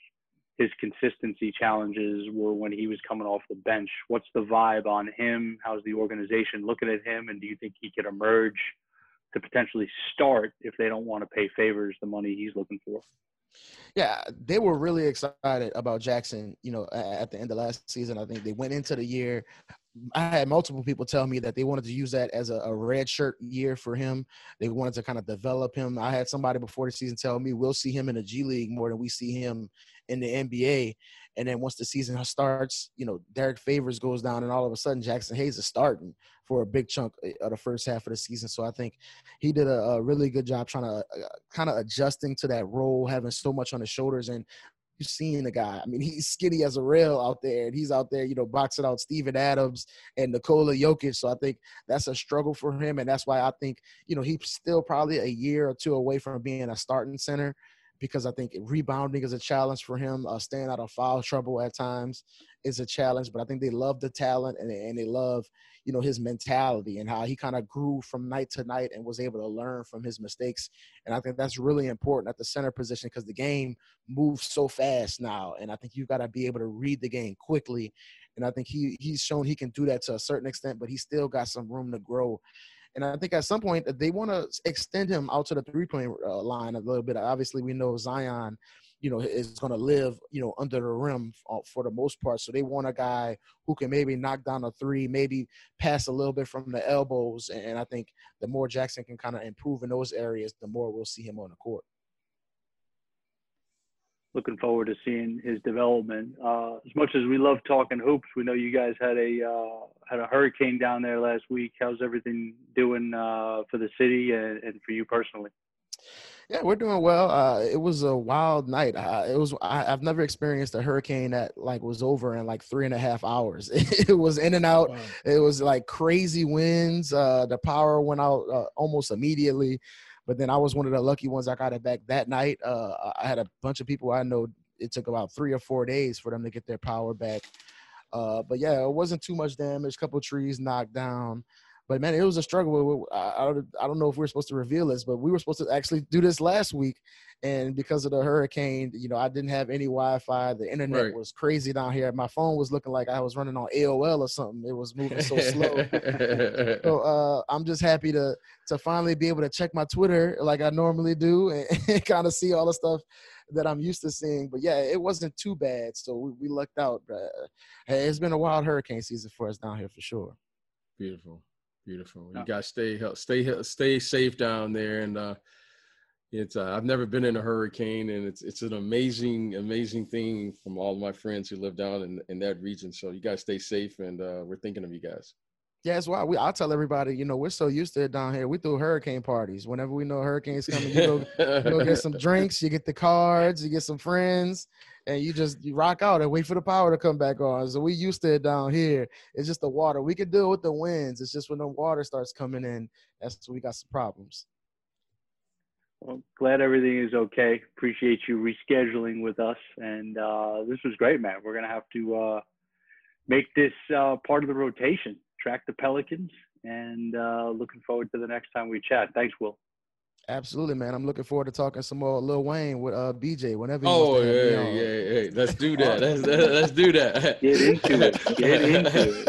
his consistency challenges were when he was coming off the bench. What's the vibe on him? How's the organization looking at him? And do you think he could emerge to potentially start if they don't want to pay Favors the money he's looking for? Yeah, they were really excited about Jaxson, you know, at the end of last season. I think they went into the year. I had multiple people tell me that they wanted to use that as a, a red shirt year for him. They wanted to kind of develop him. I had somebody before the season tell me we'll see him in the G League more than we see him in the NBA. And then once the season starts, you know, Derrick Favors goes down, and all of a sudden Jaxson Hayes is starting for a big chunk of the first half of the season. So I think he did a, a really good job trying to uh, kind of adjusting to that role, having so much on his shoulders. And you've seen the guy. I mean, he's skinny as a rail out there, and he's out there, you know, boxing out Steven Adams and Nikola Jokic. So I think that's a struggle for him, and that's why I think you know he's still probably a year or two away from being a starting center because I think rebounding is a challenge for him. Uh, staying out of foul trouble at times is a challenge, but I think they love the talent and, and they love, you know, his mentality and how he kind of grew from night to night and was able to learn from his mistakes. And I think that's really important at the center position because the game moves so fast now. And I think you've got to be able to read the game quickly and I think he he's shown he can do that to a certain extent, but he still got some room to grow. And I think at some point they want to extend him out to the three point uh, line a little bit. Obviously, we know Zion you know, is going to live, you know, under the rim for, for, the most part. So they want a guy who can maybe knock down a three, maybe pass a little bit from the elbows. And I think the more Jaxson can kind of improve in those areas, the more we'll see him on the court. Looking forward to seeing his development. Uh, as much as we love talking hoops, we know you guys had a uh, had a hurricane down there last week. How's everything doing uh, for the city and, and for you personally? Yeah, we're doing well. Uh, it was a wild night. Uh, it was I, have never experienced a hurricane that like was over in like three and a half hours. It, was in and out. Wow. It was like crazy winds. Uh, the power went out uh, almost immediately. But then I was one of the lucky ones. I got it back that night. Uh, I had a bunch of people I know. It took about three or four days for them to get their power back. Uh, but yeah, it wasn't too much damage. Couple trees knocked down. But man, it was a struggle. I, I don't know if we are supposed to reveal this, but we were supposed to actually do this last week, and because of the hurricane, you know, I didn't have any Wi-Fi. The internet right. was crazy down here. My phone was looking like I was running on AOL or something. It was moving so slow. so uh, I'm just happy to to finally be able to check my Twitter like I normally do and, and kind of see all the stuff that I'm used to seeing. But yeah, it wasn't too bad. So we, we lucked out. But, hey, it's been a wild hurricane season for us down here for sure. Beautiful. Beautiful. You guys stay stay stay safe down there, and uh, it's uh, I've never been in a hurricane, and it's it's an amazing amazing thing from all of my friends who live down in in that region. So you guys stay safe, and uh, we're thinking of you guys. Yeah, that's why we. I tell everybody, you know, we're so used to it down here. We do hurricane parties whenever we know hurricanes coming. You go, you go get some drinks, you get the cards, you get some friends, and you just you rock out and wait for the power to come back on. So we used to it down here. It's just the water. We can deal with the winds. It's just when the water starts coming in, that's when we got some problems. Well, glad everything is okay. Appreciate you rescheduling with us, and uh, this was great, man. We're gonna have to uh, make this uh, part of the rotation. Track the Pelicans, and uh, looking forward to the next time we chat. Thanks, Will. Absolutely, man. I'm looking forward to talking some more Lil Wayne with uh BJ whenever. Oh yeah, yeah, yeah. Let's do that. let's, let's do that. Get into it. Get into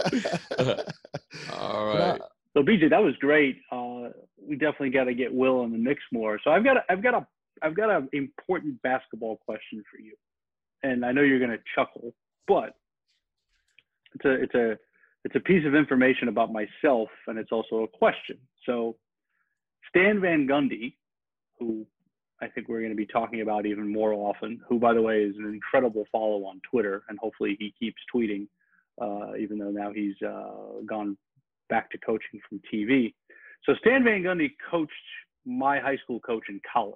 it. All right. So BJ, that was great. Uh, we definitely got to get Will in the mix more. So I've got a, I've got a I've got an important basketball question for you, and I know you're gonna chuckle, but it's a it's a it's a piece of information about myself, and it's also a question. So Stan Van Gundy, who I think we're going to be talking about even more often, who, by the way, is an incredible follow on Twitter, and hopefully he keeps tweeting, uh, even though now he's uh, gone back to coaching from TV. So Stan Van Gundy coached my high school coach in college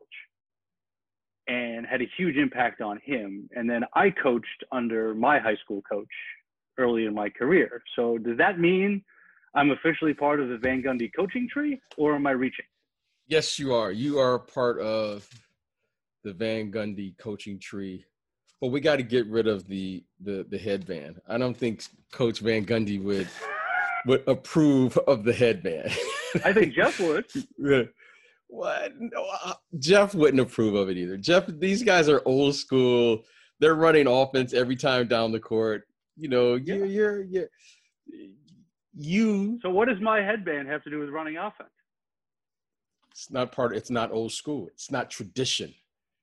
and had a huge impact on him. And then I coached under my high school coach early in my career. So does that mean I'm officially part of the Van Gundy coaching tree, or am I reaching? Yes, you are. You are part of the Van Gundy coaching tree. But we got to get rid of the, the the headband. I don't think Coach Van Gundy would would approve of the headband. I think Jeff would. what? No, uh, Jeff wouldn't approve of it either. Jeff, these guys are old school. They're running offense every time down the court. You know, yeah. you're, you're, you're you. So what does my headband have to do with running offense? It's not part. It's not old school. It's not tradition.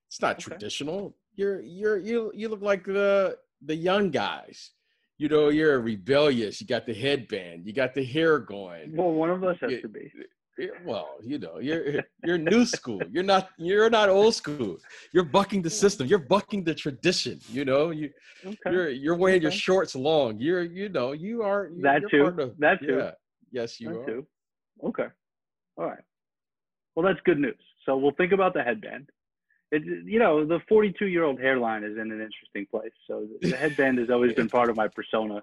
It's not okay. traditional. You're you're you you look like the the young guys. You know, you're rebellious. You got the headband. You got the hair going. Well, one of us has you, to be. Well, you know, you're you're new school. You're not you're not old school. You're bucking the system. You're bucking the tradition. You know, you okay. you're you're wearing okay. your shorts long. You're you know you are you're, that too. Of, that too. Yeah. Yes, you that are. Too. Okay. All right. Well, that's good news. So we'll think about the headband. It, you know, the 42 year old hairline is in an interesting place. So the, the headband has always been part of my persona.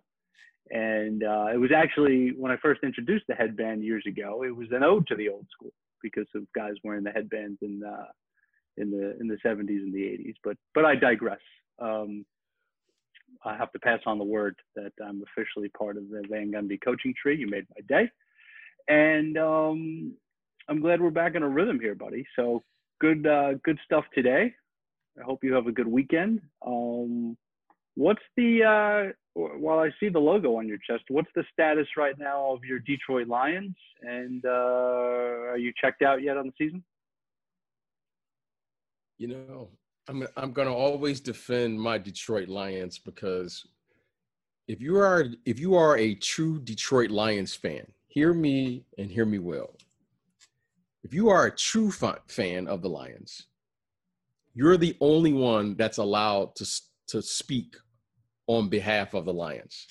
And uh, it was actually when I first introduced the headband years ago, it was an ode to the old school because of guys wearing the headbands in uh, in the in the 70s and the 80s. But but I digress. Um, I have to pass on the word that I'm officially part of the Van Gundy coaching tree. You made my day, and um, I'm glad we're back in a rhythm here, buddy. So good, uh, good stuff today. I hope you have a good weekend. Um, What's the uh, while I see the logo on your chest, what's the status right now of your Detroit Lions? And uh, are you checked out yet on the season? You know, I'm I'm to always defend my Detroit Lions because if you are if you are a true Detroit Lions fan, hear me and hear me well. If you are a true fan of the Lions, you're the only one that's allowed to to speak on behalf of the Lions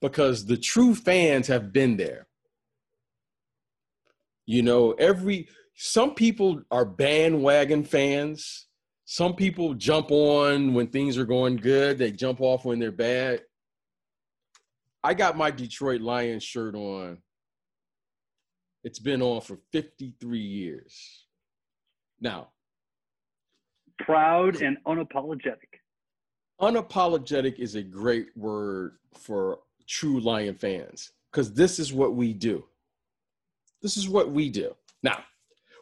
because the true fans have been there. You know, every some people are bandwagon fans. Some people jump on when things are going good, they jump off when they're bad. I got my Detroit Lions shirt on. It's been on for 53 years. Now, proud and unapologetic unapologetic is a great word for true lion fans because this is what we do. This is what we do. Now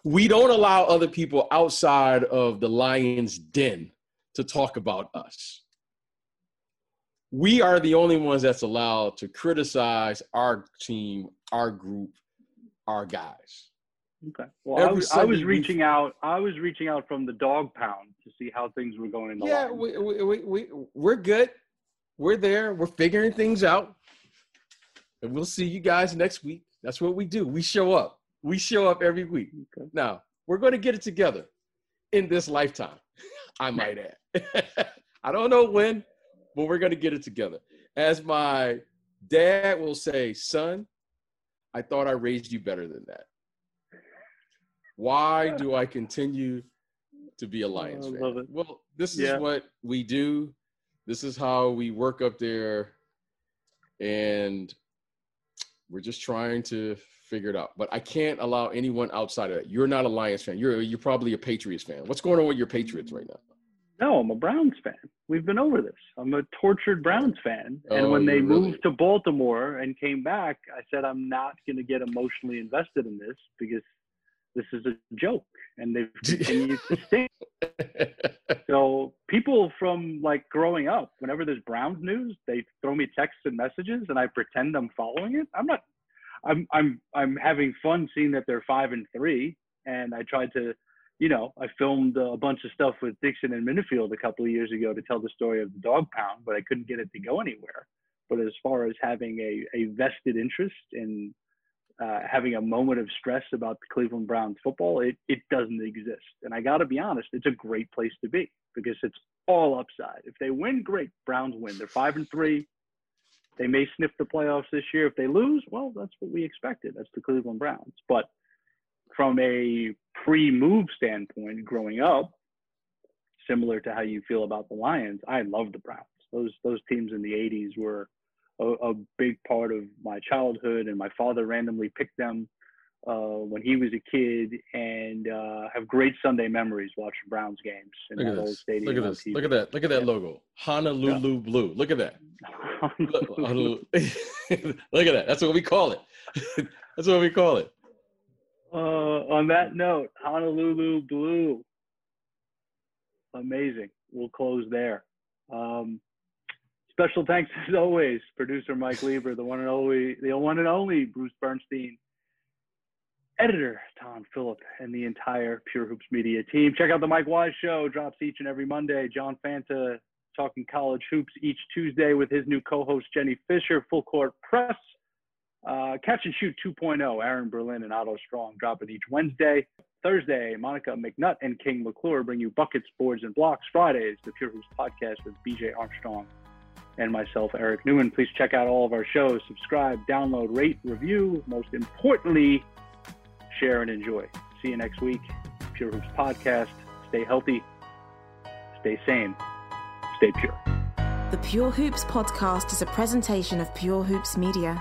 we don't allow other people outside of the lion's den to talk about us. We are the only ones that's allowed to criticize our team our group our guys Okay. Well, I was, I was, reaching out. I was reaching out from the dog pound to see how things were going in the yeah, we, we, we, we, we're good. We're there. We're figuring things out. And we'll see you guys next week. That's what we do. We show up. We show up every week. Okay. Now, we're going to get it together in this lifetime, I might add. I don't know when, but we're going to get it together. As my dad will say, son, I thought I raised you better than that. Why do I continue to be a oh, Lions fan? Well, this is yeah. what we do. This is how we work up there, and we're just trying to figure it out. But I can't allow anyone outside of that. You're not a Lions fan. You're you're probably a Patriots fan. What's going on with your Patriots right now? No, I'm a Browns fan. We've been over this. I'm a tortured Browns fan. And oh, when they really? moved to Baltimore and came back, I said I'm not going to get emotionally invested in this because this is a joke and they've continued to stink. so people from like growing up whenever there's browns news they throw me texts and messages and i pretend i'm following it i'm not i'm i'm i'm having fun seeing that they're five and three and i tried to you know i filmed a bunch of stuff with dixon and minnifield a couple of years ago to tell the story of the dog pound but i couldn't get it to go anywhere but as far as having a, a vested interest in uh, having a moment of stress about the Cleveland Browns football, it, it doesn't exist. And I got to be honest, it's a great place to be because it's all upside. If they win, great. Browns win. They're five and three. They may sniff the playoffs this year. If they lose, well, that's what we expected. That's the Cleveland Browns. But from a pre-move standpoint, growing up, similar to how you feel about the Lions, I love the Browns. Those those teams in the '80s were a, a big part of my childhood, and my father randomly picked them uh, when he was a kid, and uh, have great Sunday memories watching Browns games in Look that old stadium. Look at this! Look at that! Look at that yeah. logo, Honolulu yeah. Blue. Look at that! Look at that! That's what we call it. That's what we call it. Uh, on that note, Honolulu Blue. Amazing. We'll close there. Um, Special thanks as always, producer Mike Lieber, the one and only, the one and only Bruce Bernstein, editor Tom Phillip, and the entire Pure Hoops Media team. Check out the Mike Wise Show. Drops each and every Monday. John Fanta talking college hoops each Tuesday with his new co-host Jenny Fisher. Full Court Press. Uh, Catch and Shoot 2.0. Aaron Berlin and Otto Strong dropping each Wednesday. Thursday, Monica McNutt and King McClure bring you buckets, boards, and blocks. Fridays, the Pure Hoops podcast with BJ Armstrong and myself, Eric Newman. Please check out all of our shows, subscribe, download, rate, review. Most importantly, share and enjoy. See you next week. Pure Hoops Podcast. Stay healthy, stay sane, stay pure. The Pure Hoops Podcast is a presentation of Pure Hoops Media.